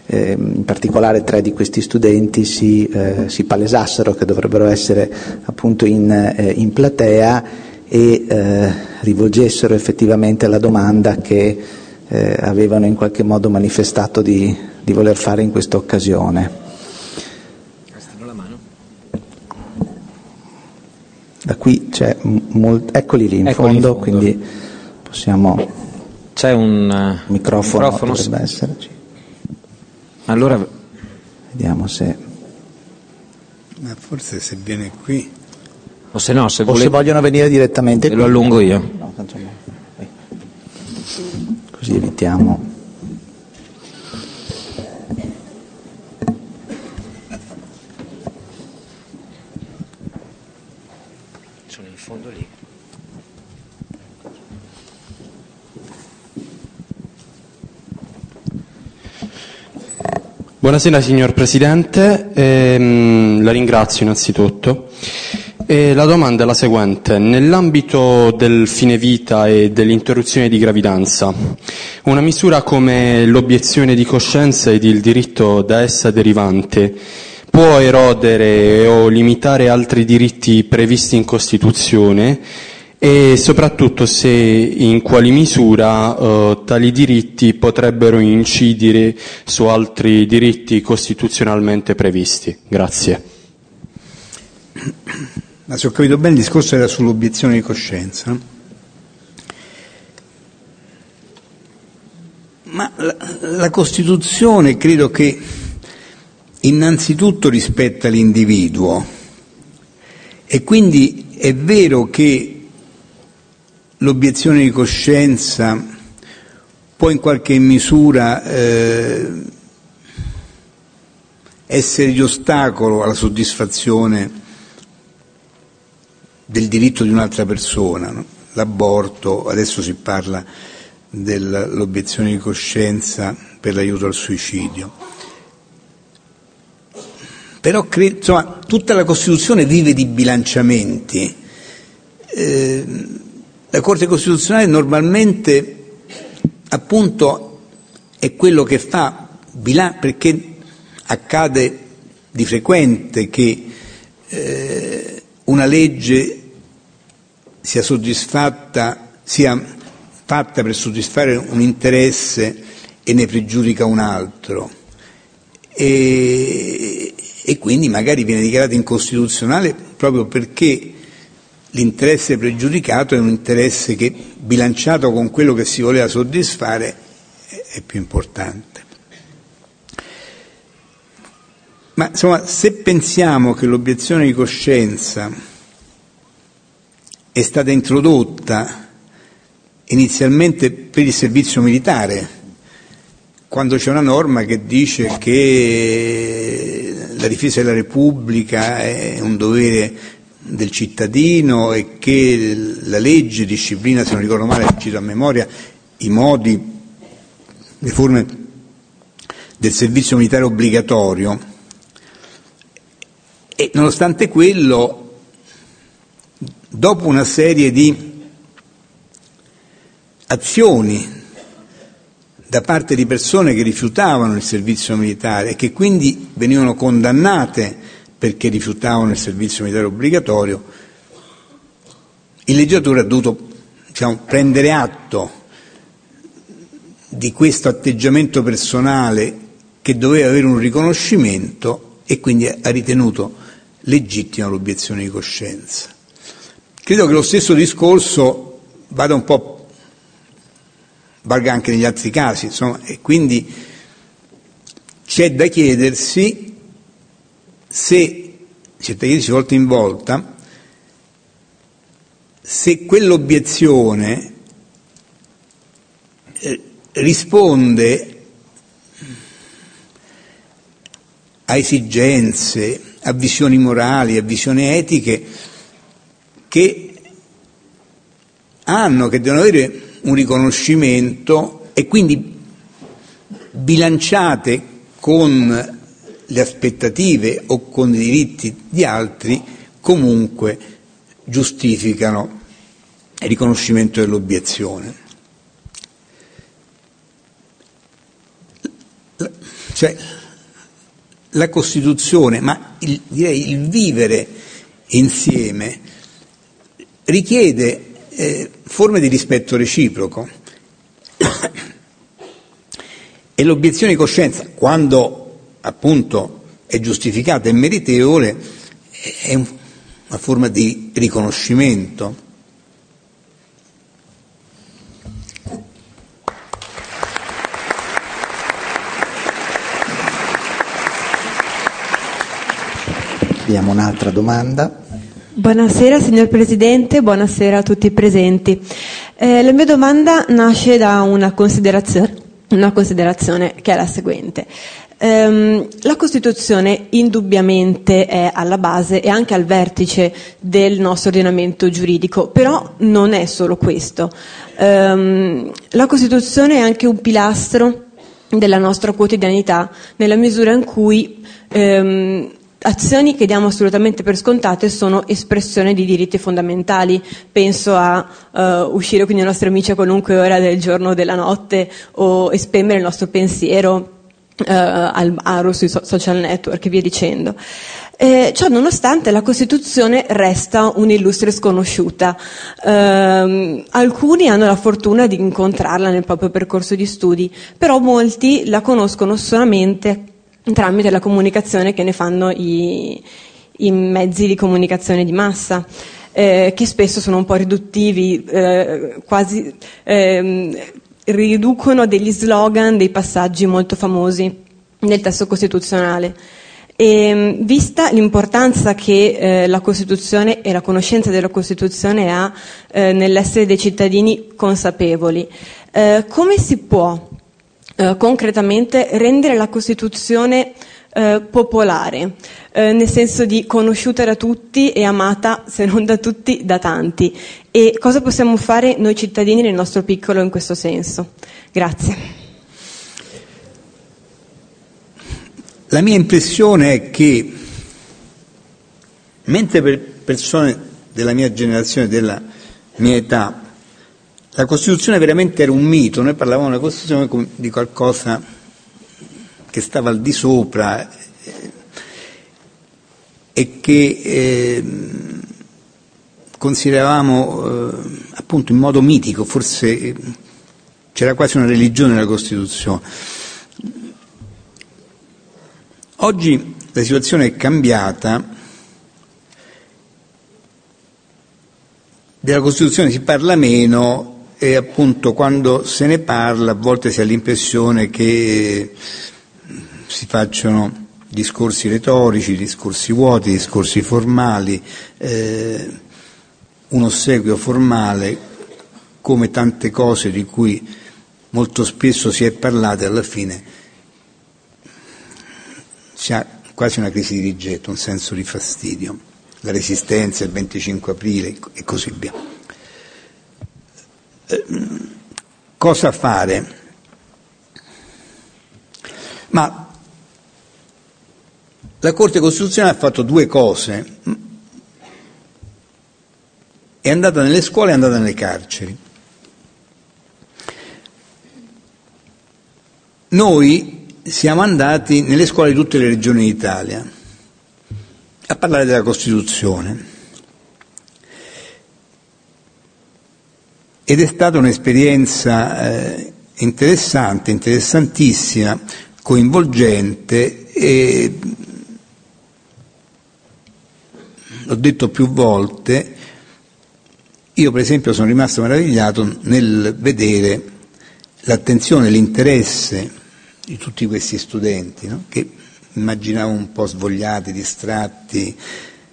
eh, in particolare tre di questi studenti si, eh, si, palesassero, che dovrebbero essere appunto in, eh, in platea e eh, rivolgessero effettivamente la domanda che avevano in qualche modo manifestato di, di voler fare in questa occasione. Da qui c'è molt... eccoli lì in, eccoli fondo, in fondo, quindi possiamo. C'è un uh, microfono, microfono dovrebbe esserci. Allora vediamo se. Ma forse se viene qui. O se no, se, o vole... se vogliono venire direttamente Ve qui. lo allungo io. No, tanto. Così evitiamo. Sono in fondo lì. Buonasera signor Presidente, ehm, la ringrazio innanzitutto. E la domanda è la seguente. Nell'ambito del fine vita e dell'interruzione di gravidanza, una misura come l'obiezione di coscienza ed il diritto da essa derivante può erodere o limitare altri diritti previsti in Costituzione e soprattutto se in quali misura eh, tali diritti potrebbero incidere su altri diritti costituzionalmente previsti. Grazie. Ma se ho capito bene il discorso era sull'obiezione di coscienza. Ma la, la Costituzione credo che innanzitutto rispetta l'individuo e quindi è vero che l'obiezione di coscienza può in qualche misura eh, essere di ostacolo alla soddisfazione del diritto di un'altra persona, no? l'aborto, adesso si parla dell'obiezione di coscienza per l'aiuto al suicidio. Però insomma, tutta la Costituzione vive di bilanciamenti. Eh, la Corte Costituzionale normalmente appunto è quello che fa bilancio perché accade di frequente che eh, una legge sia soddisfatta, sia fatta per soddisfare un interesse e ne pregiudica un altro. E, e quindi magari viene dichiarata incostituzionale proprio perché l'interesse pregiudicato è un interesse che bilanciato con quello che si voleva soddisfare è più importante. Ma insomma, se pensiamo che l'obiezione di coscienza è stata introdotta inizialmente per il servizio militare, quando c'è una norma che dice che la difesa della Repubblica è un dovere del cittadino e che la legge disciplina, se non ricordo male, cito a memoria, i modi, le forme del servizio militare obbligatorio. E nonostante quello, dopo una serie di azioni da parte di persone che rifiutavano il servizio militare e che quindi venivano condannate perché rifiutavano il servizio militare obbligatorio, il legislatore ha dovuto diciamo, prendere atto di questo atteggiamento personale che doveva avere un riconoscimento e quindi ha ritenuto legittima l'obiezione di coscienza. Credo che lo stesso discorso vada un po' valga anche negli altri casi, insomma, e quindi c'è da chiedersi se, da chiedersi volta in volta, se quell'obiezione eh, risponde a esigenze, a visioni morali, a visioni etiche che hanno, che devono avere un riconoscimento e quindi bilanciate con le aspettative o con i diritti di altri, comunque giustificano il riconoscimento dell'obiezione. Cioè, la Costituzione, ma il, direi il vivere insieme, richiede eh, forme di rispetto reciproco. <coughs> e l'obiezione di coscienza, quando appunto è giustificata e meritevole, è una forma di riconoscimento. Abbiamo un'altra domanda. Buonasera signor Presidente, buonasera a tutti i presenti. Eh, la mia domanda nasce da una considerazione, una considerazione che è la seguente. Um, la Costituzione indubbiamente è alla base e anche al vertice del nostro ordinamento giuridico, però non è solo questo. Um, la Costituzione è anche un pilastro della nostra quotidianità nella misura in cui um, azioni che diamo assolutamente per scontate sono espressione di diritti fondamentali. Penso a uh, uscire con i nostri amici a qualunque ora del giorno o della notte o esprimere il nostro pensiero uh, al aro sui so- social network e via dicendo. Eh, ciò nonostante la Costituzione resta un'illustre sconosciuta. Eh, alcuni hanno la fortuna di incontrarla nel proprio percorso di studi, però molti la conoscono solamente tramite la comunicazione che ne fanno i, i mezzi di comunicazione di massa. Eh, che spesso sono un po' riduttivi, eh, quasi eh, riducono degli slogan, dei passaggi molto famosi nel testo costituzionale. E, vista l'importanza che eh, la Costituzione e la conoscenza della Costituzione ha eh, nell'essere dei cittadini consapevoli, eh, come si può eh, concretamente rendere la Costituzione eh, popolare, eh, nel senso di conosciuta da tutti e amata, se non da tutti, da tanti. E cosa possiamo fare noi cittadini nel nostro piccolo in questo senso? Grazie. La mia impressione è che, mentre per persone della mia generazione, della mia età, la Costituzione veramente era un mito, noi parlavamo della Costituzione di qualcosa che stava al di sopra eh, e che eh, consideravamo eh, appunto in modo mitico, forse eh, c'era quasi una religione nella Costituzione. Oggi la situazione è cambiata, della Costituzione si parla meno e appunto quando se ne parla a volte si ha l'impressione che si facciano discorsi retorici, discorsi vuoti, discorsi formali, eh, un ossequio formale come tante cose di cui molto spesso si è parlato e alla fine si ha quasi una crisi di rigetto, un senso di fastidio. la resistenza, il 25 aprile e così via. Eh, cosa fare? Ma la Corte Costituzionale ha fatto due cose. È andata nelle scuole e è andata nelle carceri. Noi siamo andati nelle scuole di tutte le regioni d'Italia a parlare della Costituzione. Ed è stata un'esperienza eh, interessante, interessantissima, coinvolgente e l'ho detto più volte, io per esempio sono rimasto meravigliato nel vedere l'attenzione, l'interesse di tutti questi studenti, no? che immaginavo un po' svogliati, distratti,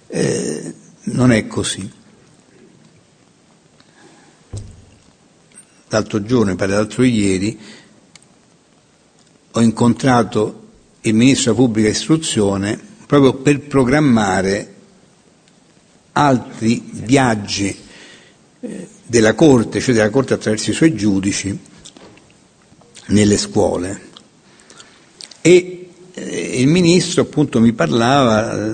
eh, non è così. L'altro giorno, mi pare l'altro ieri, ho incontrato il Ministro della Pubblica Istruzione proprio per programmare altri viaggi eh, della Corte, cioè della Corte attraverso i suoi giudici, nelle scuole. E eh, il Ministro appunto mi parlava eh,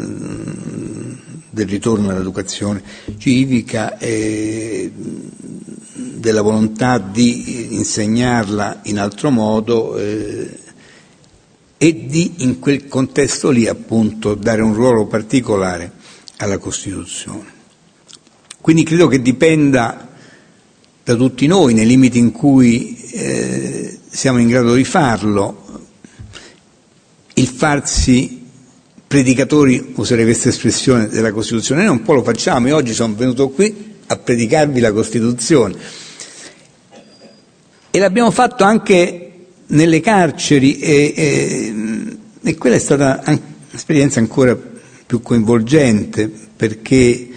del ritorno all'educazione civica e della volontà di insegnarla in altro modo e di in quel contesto lì appunto dare un ruolo particolare alla Costituzione. Quindi credo che dipenda da tutti noi, nei limiti in cui eh, siamo in grado di farlo, il farsi predicatori, userei questa espressione, della Costituzione. Noi un po' lo facciamo, io oggi sono venuto qui a predicarvi la Costituzione. E l'abbiamo fatto anche nelle carceri e, e, e quella è stata un'esperienza ancora più coinvolgente perché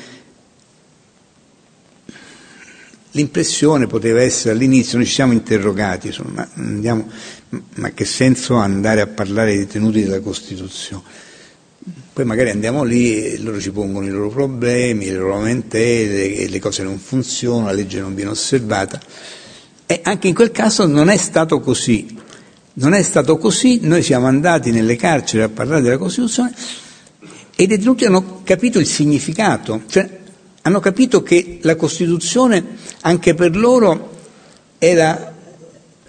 l'impressione poteva essere all'inizio, noi ci siamo interrogati, insomma, andiamo, ma che senso ha andare a parlare dei tenuti della Costituzione? Poi magari andiamo lì e loro ci pongono i loro problemi, le loro lamentele, le cose non funzionano, la legge non viene osservata. E anche in quel caso non è stato così. Non è stato così, noi siamo andati nelle carceri a parlare della Costituzione e i detenuti hanno capito il significato, cioè hanno capito che la Costituzione anche per loro era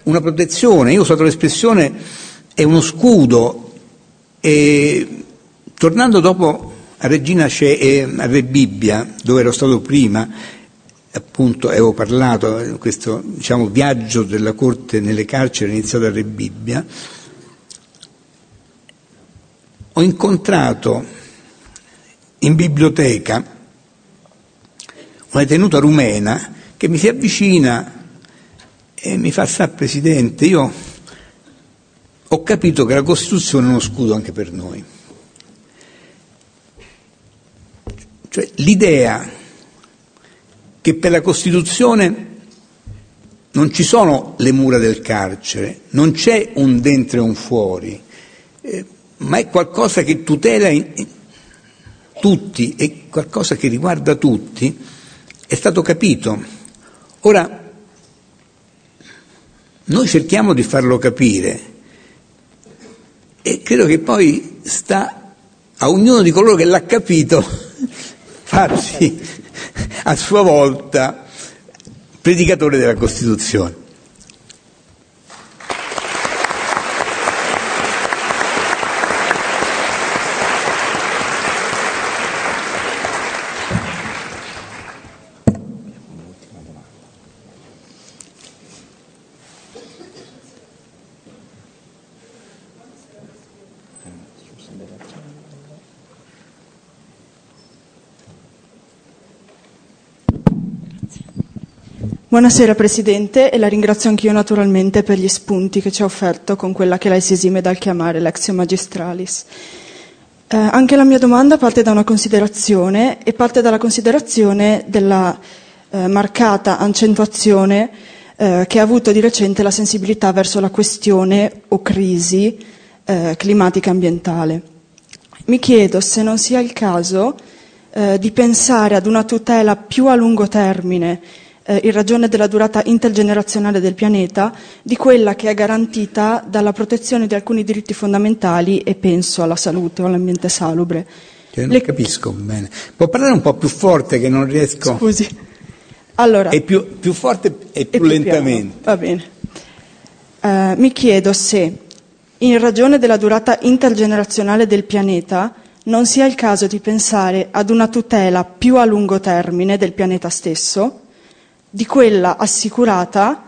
una protezione, io ho usato l'espressione è uno scudo. E tornando dopo a Regina Ce- eh, a Re Bibbia, dove ero stato prima, appunto avevo parlato di questo diciamo, viaggio della corte nelle carceri iniziato a Re Bibbia, ho incontrato in biblioteca una detenuta rumena che mi si avvicina e mi fa, sa Presidente, io ho capito che la Costituzione è uno scudo anche per noi. Cioè l'idea che per la Costituzione non ci sono le mura del carcere, non c'è un dentro e un fuori, eh, ma è qualcosa che tutela in, tutti, è qualcosa che riguarda tutti, è stato capito. Ora, noi cerchiamo di farlo capire e credo che poi sta a ognuno di coloro che l'ha capito <laughs> farsi a sua volta predicatore della Costituzione. Buonasera Presidente e la ringrazio anch'io naturalmente per gli spunti che ci ha offerto con quella che lei si esime dal chiamare l'exio magistralis. Eh, anche la mia domanda parte da una considerazione e parte dalla considerazione della eh, marcata accentuazione eh, che ha avuto di recente la sensibilità verso la questione o crisi eh, climatica ambientale. Mi chiedo se non sia il caso eh, di pensare ad una tutela più a lungo termine eh, in ragione della durata intergenerazionale del pianeta di quella che è garantita dalla protezione di alcuni diritti fondamentali e penso alla salute o all'ambiente salubre. Cioè, non Le... capisco bene. Può parlare un po' più forte che non riesco. Scusi. Allora, e più, più forte e più, più lentamente. Piano. Va bene. Uh, mi chiedo se, in ragione della durata intergenerazionale del pianeta, non sia il caso di pensare ad una tutela più a lungo termine del pianeta stesso, di quella assicurata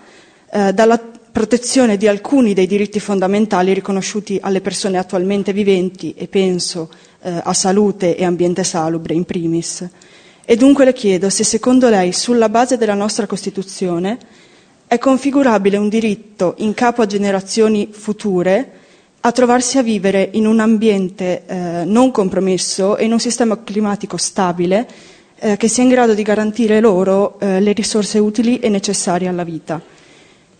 eh, dalla protezione di alcuni dei diritti fondamentali riconosciuti alle persone attualmente viventi e penso eh, a salute e ambiente salubre in primis. E dunque le chiedo se secondo lei, sulla base della nostra Costituzione, è configurabile un diritto in capo a generazioni future a trovarsi a vivere in un ambiente eh, non compromesso e in un sistema climatico stabile eh, che sia in grado di garantire loro eh, le risorse utili e necessarie alla vita.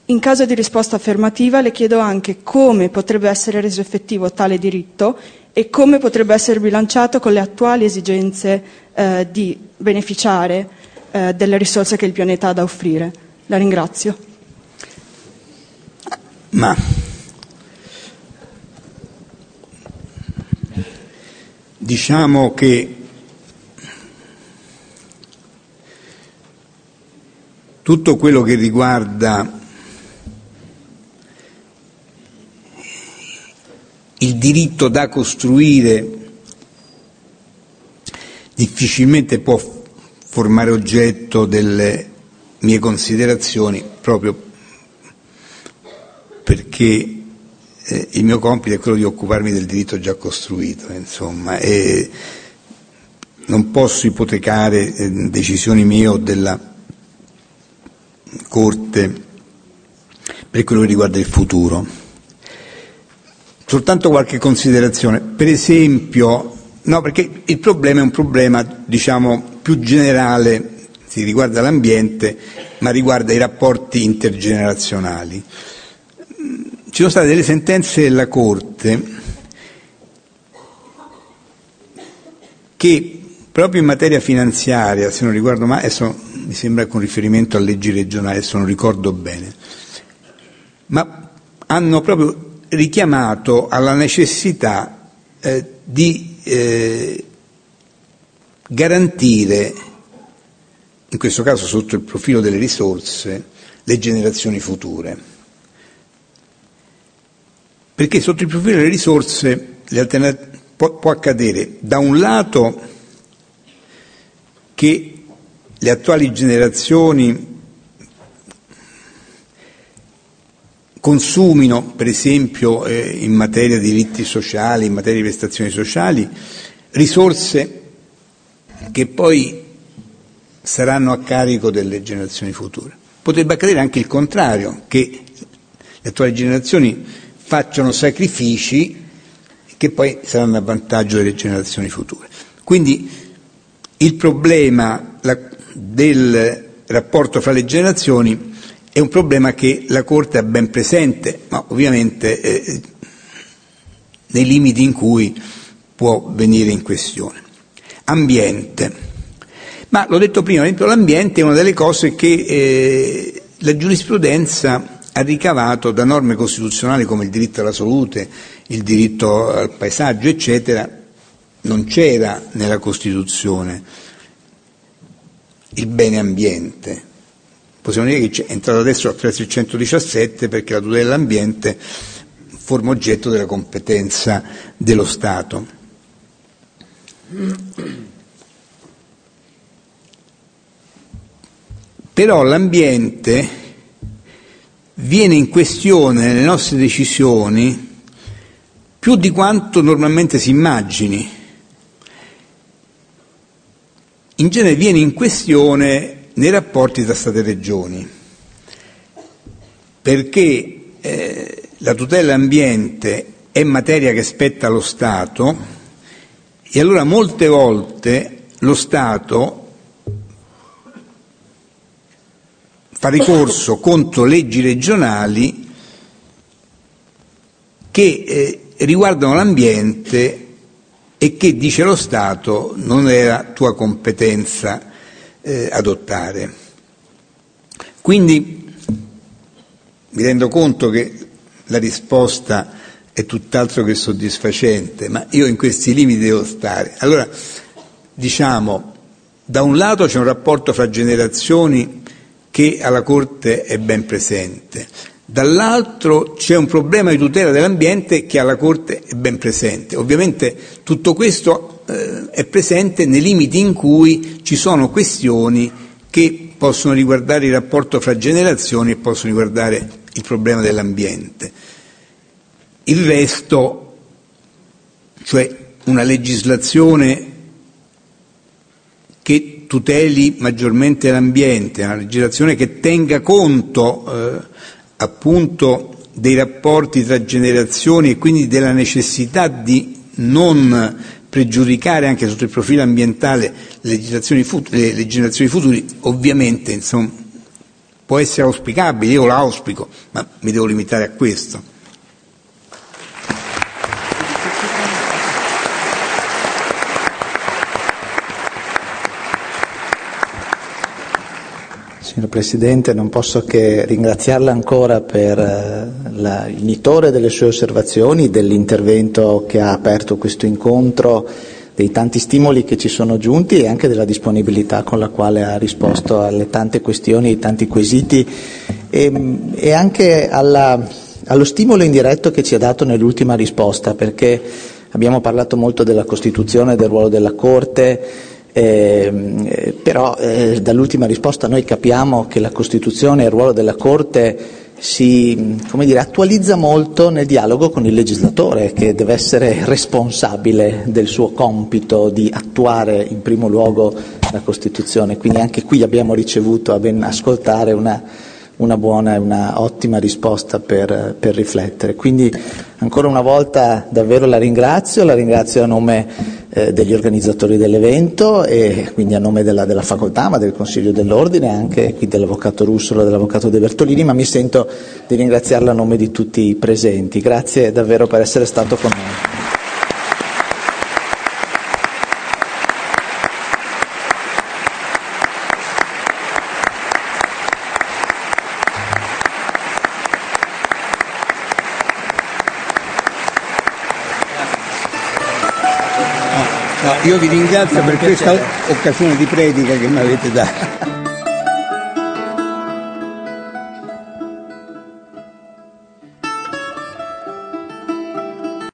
In caso di risposta affermativa le chiedo anche come potrebbe essere reso effettivo tale diritto e come potrebbe essere bilanciato con le attuali esigenze eh, di beneficiare eh, delle risorse che il pianeta ha da offrire. La ringrazio. Ma diciamo che tutto quello che riguarda il diritto da costruire difficilmente può formare oggetto delle mie considerazioni proprio perché eh, il mio compito è quello di occuparmi del diritto già costruito, insomma, e non posso ipotecare eh, decisioni mie o della Corte per quello che riguarda il futuro. Soltanto qualche considerazione. Per esempio, no, perché il problema è un problema, diciamo, più generale, si riguarda l'ambiente, ma riguarda i rapporti intergenerazionali. Ci sono state delle sentenze della Corte che proprio in materia finanziaria, se non ricordo mai, adesso mi sembra con riferimento a leggi regionali, adesso non ricordo bene, ma hanno proprio richiamato alla necessità eh, di eh, garantire, in questo caso sotto il profilo delle risorse, le generazioni future. Perché sotto il profilo delle risorse può, può accadere da un lato che le attuali generazioni consumino, per esempio eh, in materia di diritti sociali, in materia di prestazioni sociali, risorse che poi saranno a carico delle generazioni future. Potrebbe accadere anche il contrario, che le attuali generazioni facciano sacrifici che poi saranno a vantaggio delle generazioni future. Quindi il problema la, del rapporto fra le generazioni è un problema che la Corte ha ben presente, ma ovviamente eh, nei limiti in cui può venire in questione. Ambiente. Ma l'ho detto prima, l'ambiente è una delle cose che eh, la giurisprudenza ha ricavato da norme costituzionali come il diritto alla salute, il diritto al paesaggio, eccetera, non c'era nella Costituzione il bene ambiente. Possiamo dire che è entrato adesso attraverso il 117 perché la tutela dell'ambiente forma oggetto della competenza dello Stato. Però l'ambiente viene in questione nelle nostre decisioni più di quanto normalmente si immagini. In genere viene in questione nei rapporti tra Stato e Regioni, perché eh, la tutela dell'ambiente è materia che spetta allo Stato e allora molte volte lo Stato fa ricorso <laughs> contro leggi regionali che eh, riguardano l'ambiente e che, dice lo Stato, non era tua competenza eh, adottare. Quindi mi rendo conto che la risposta è tutt'altro che soddisfacente, ma io in questi limiti devo stare. Allora, diciamo, da un lato c'è un rapporto fra generazioni che alla Corte è ben presente, dall'altro c'è un problema di tutela dell'ambiente che alla Corte è ben presente. Ovviamente tutto questo eh, è presente nei limiti in cui ci sono questioni che possono riguardare il rapporto fra generazioni e possono riguardare il problema dell'ambiente. Il resto, cioè una legislazione che tuteli maggiormente l'ambiente, una legislazione che tenga conto eh, appunto dei rapporti tra generazioni e quindi della necessità di non pregiudicare anche sotto il profilo ambientale le, le generazioni future, ovviamente insomma, può essere auspicabile, io l'auspico, ma mi devo limitare a questo. Signor Presidente, non posso che ringraziarla ancora per eh, la, il nitore delle sue osservazioni, dell'intervento che ha aperto questo incontro dei tanti stimoli che ci sono giunti e anche della disponibilità con la quale ha risposto alle tante questioni, ai tanti quesiti e, e anche alla, allo stimolo indiretto che ci ha dato nell'ultima risposta, perché abbiamo parlato molto della Costituzione, del ruolo della Corte, eh, però eh, dall'ultima risposta noi capiamo che la Costituzione e il ruolo della Corte si dire, attualizza molto nel dialogo con il legislatore che deve essere responsabile del suo compito di attuare in primo luogo la Costituzione. Quindi anche qui abbiamo ricevuto a ben ascoltare una, una buona e una ottima risposta per, per, riflettere. Quindi ancora una volta davvero la ringrazio, la ringrazio a nome eh, degli organizzatori dell'evento e quindi a nome della, della, facoltà, ma del Consiglio dell'Ordine, anche qui dell'Avvocato Russolo e dell'Avvocato De Bertolini, ma mi sento di ringraziarla a nome di tutti i presenti. Grazie davvero per essere stato con noi. Io vi ringrazio per questa occasione di predica che mi avete dato.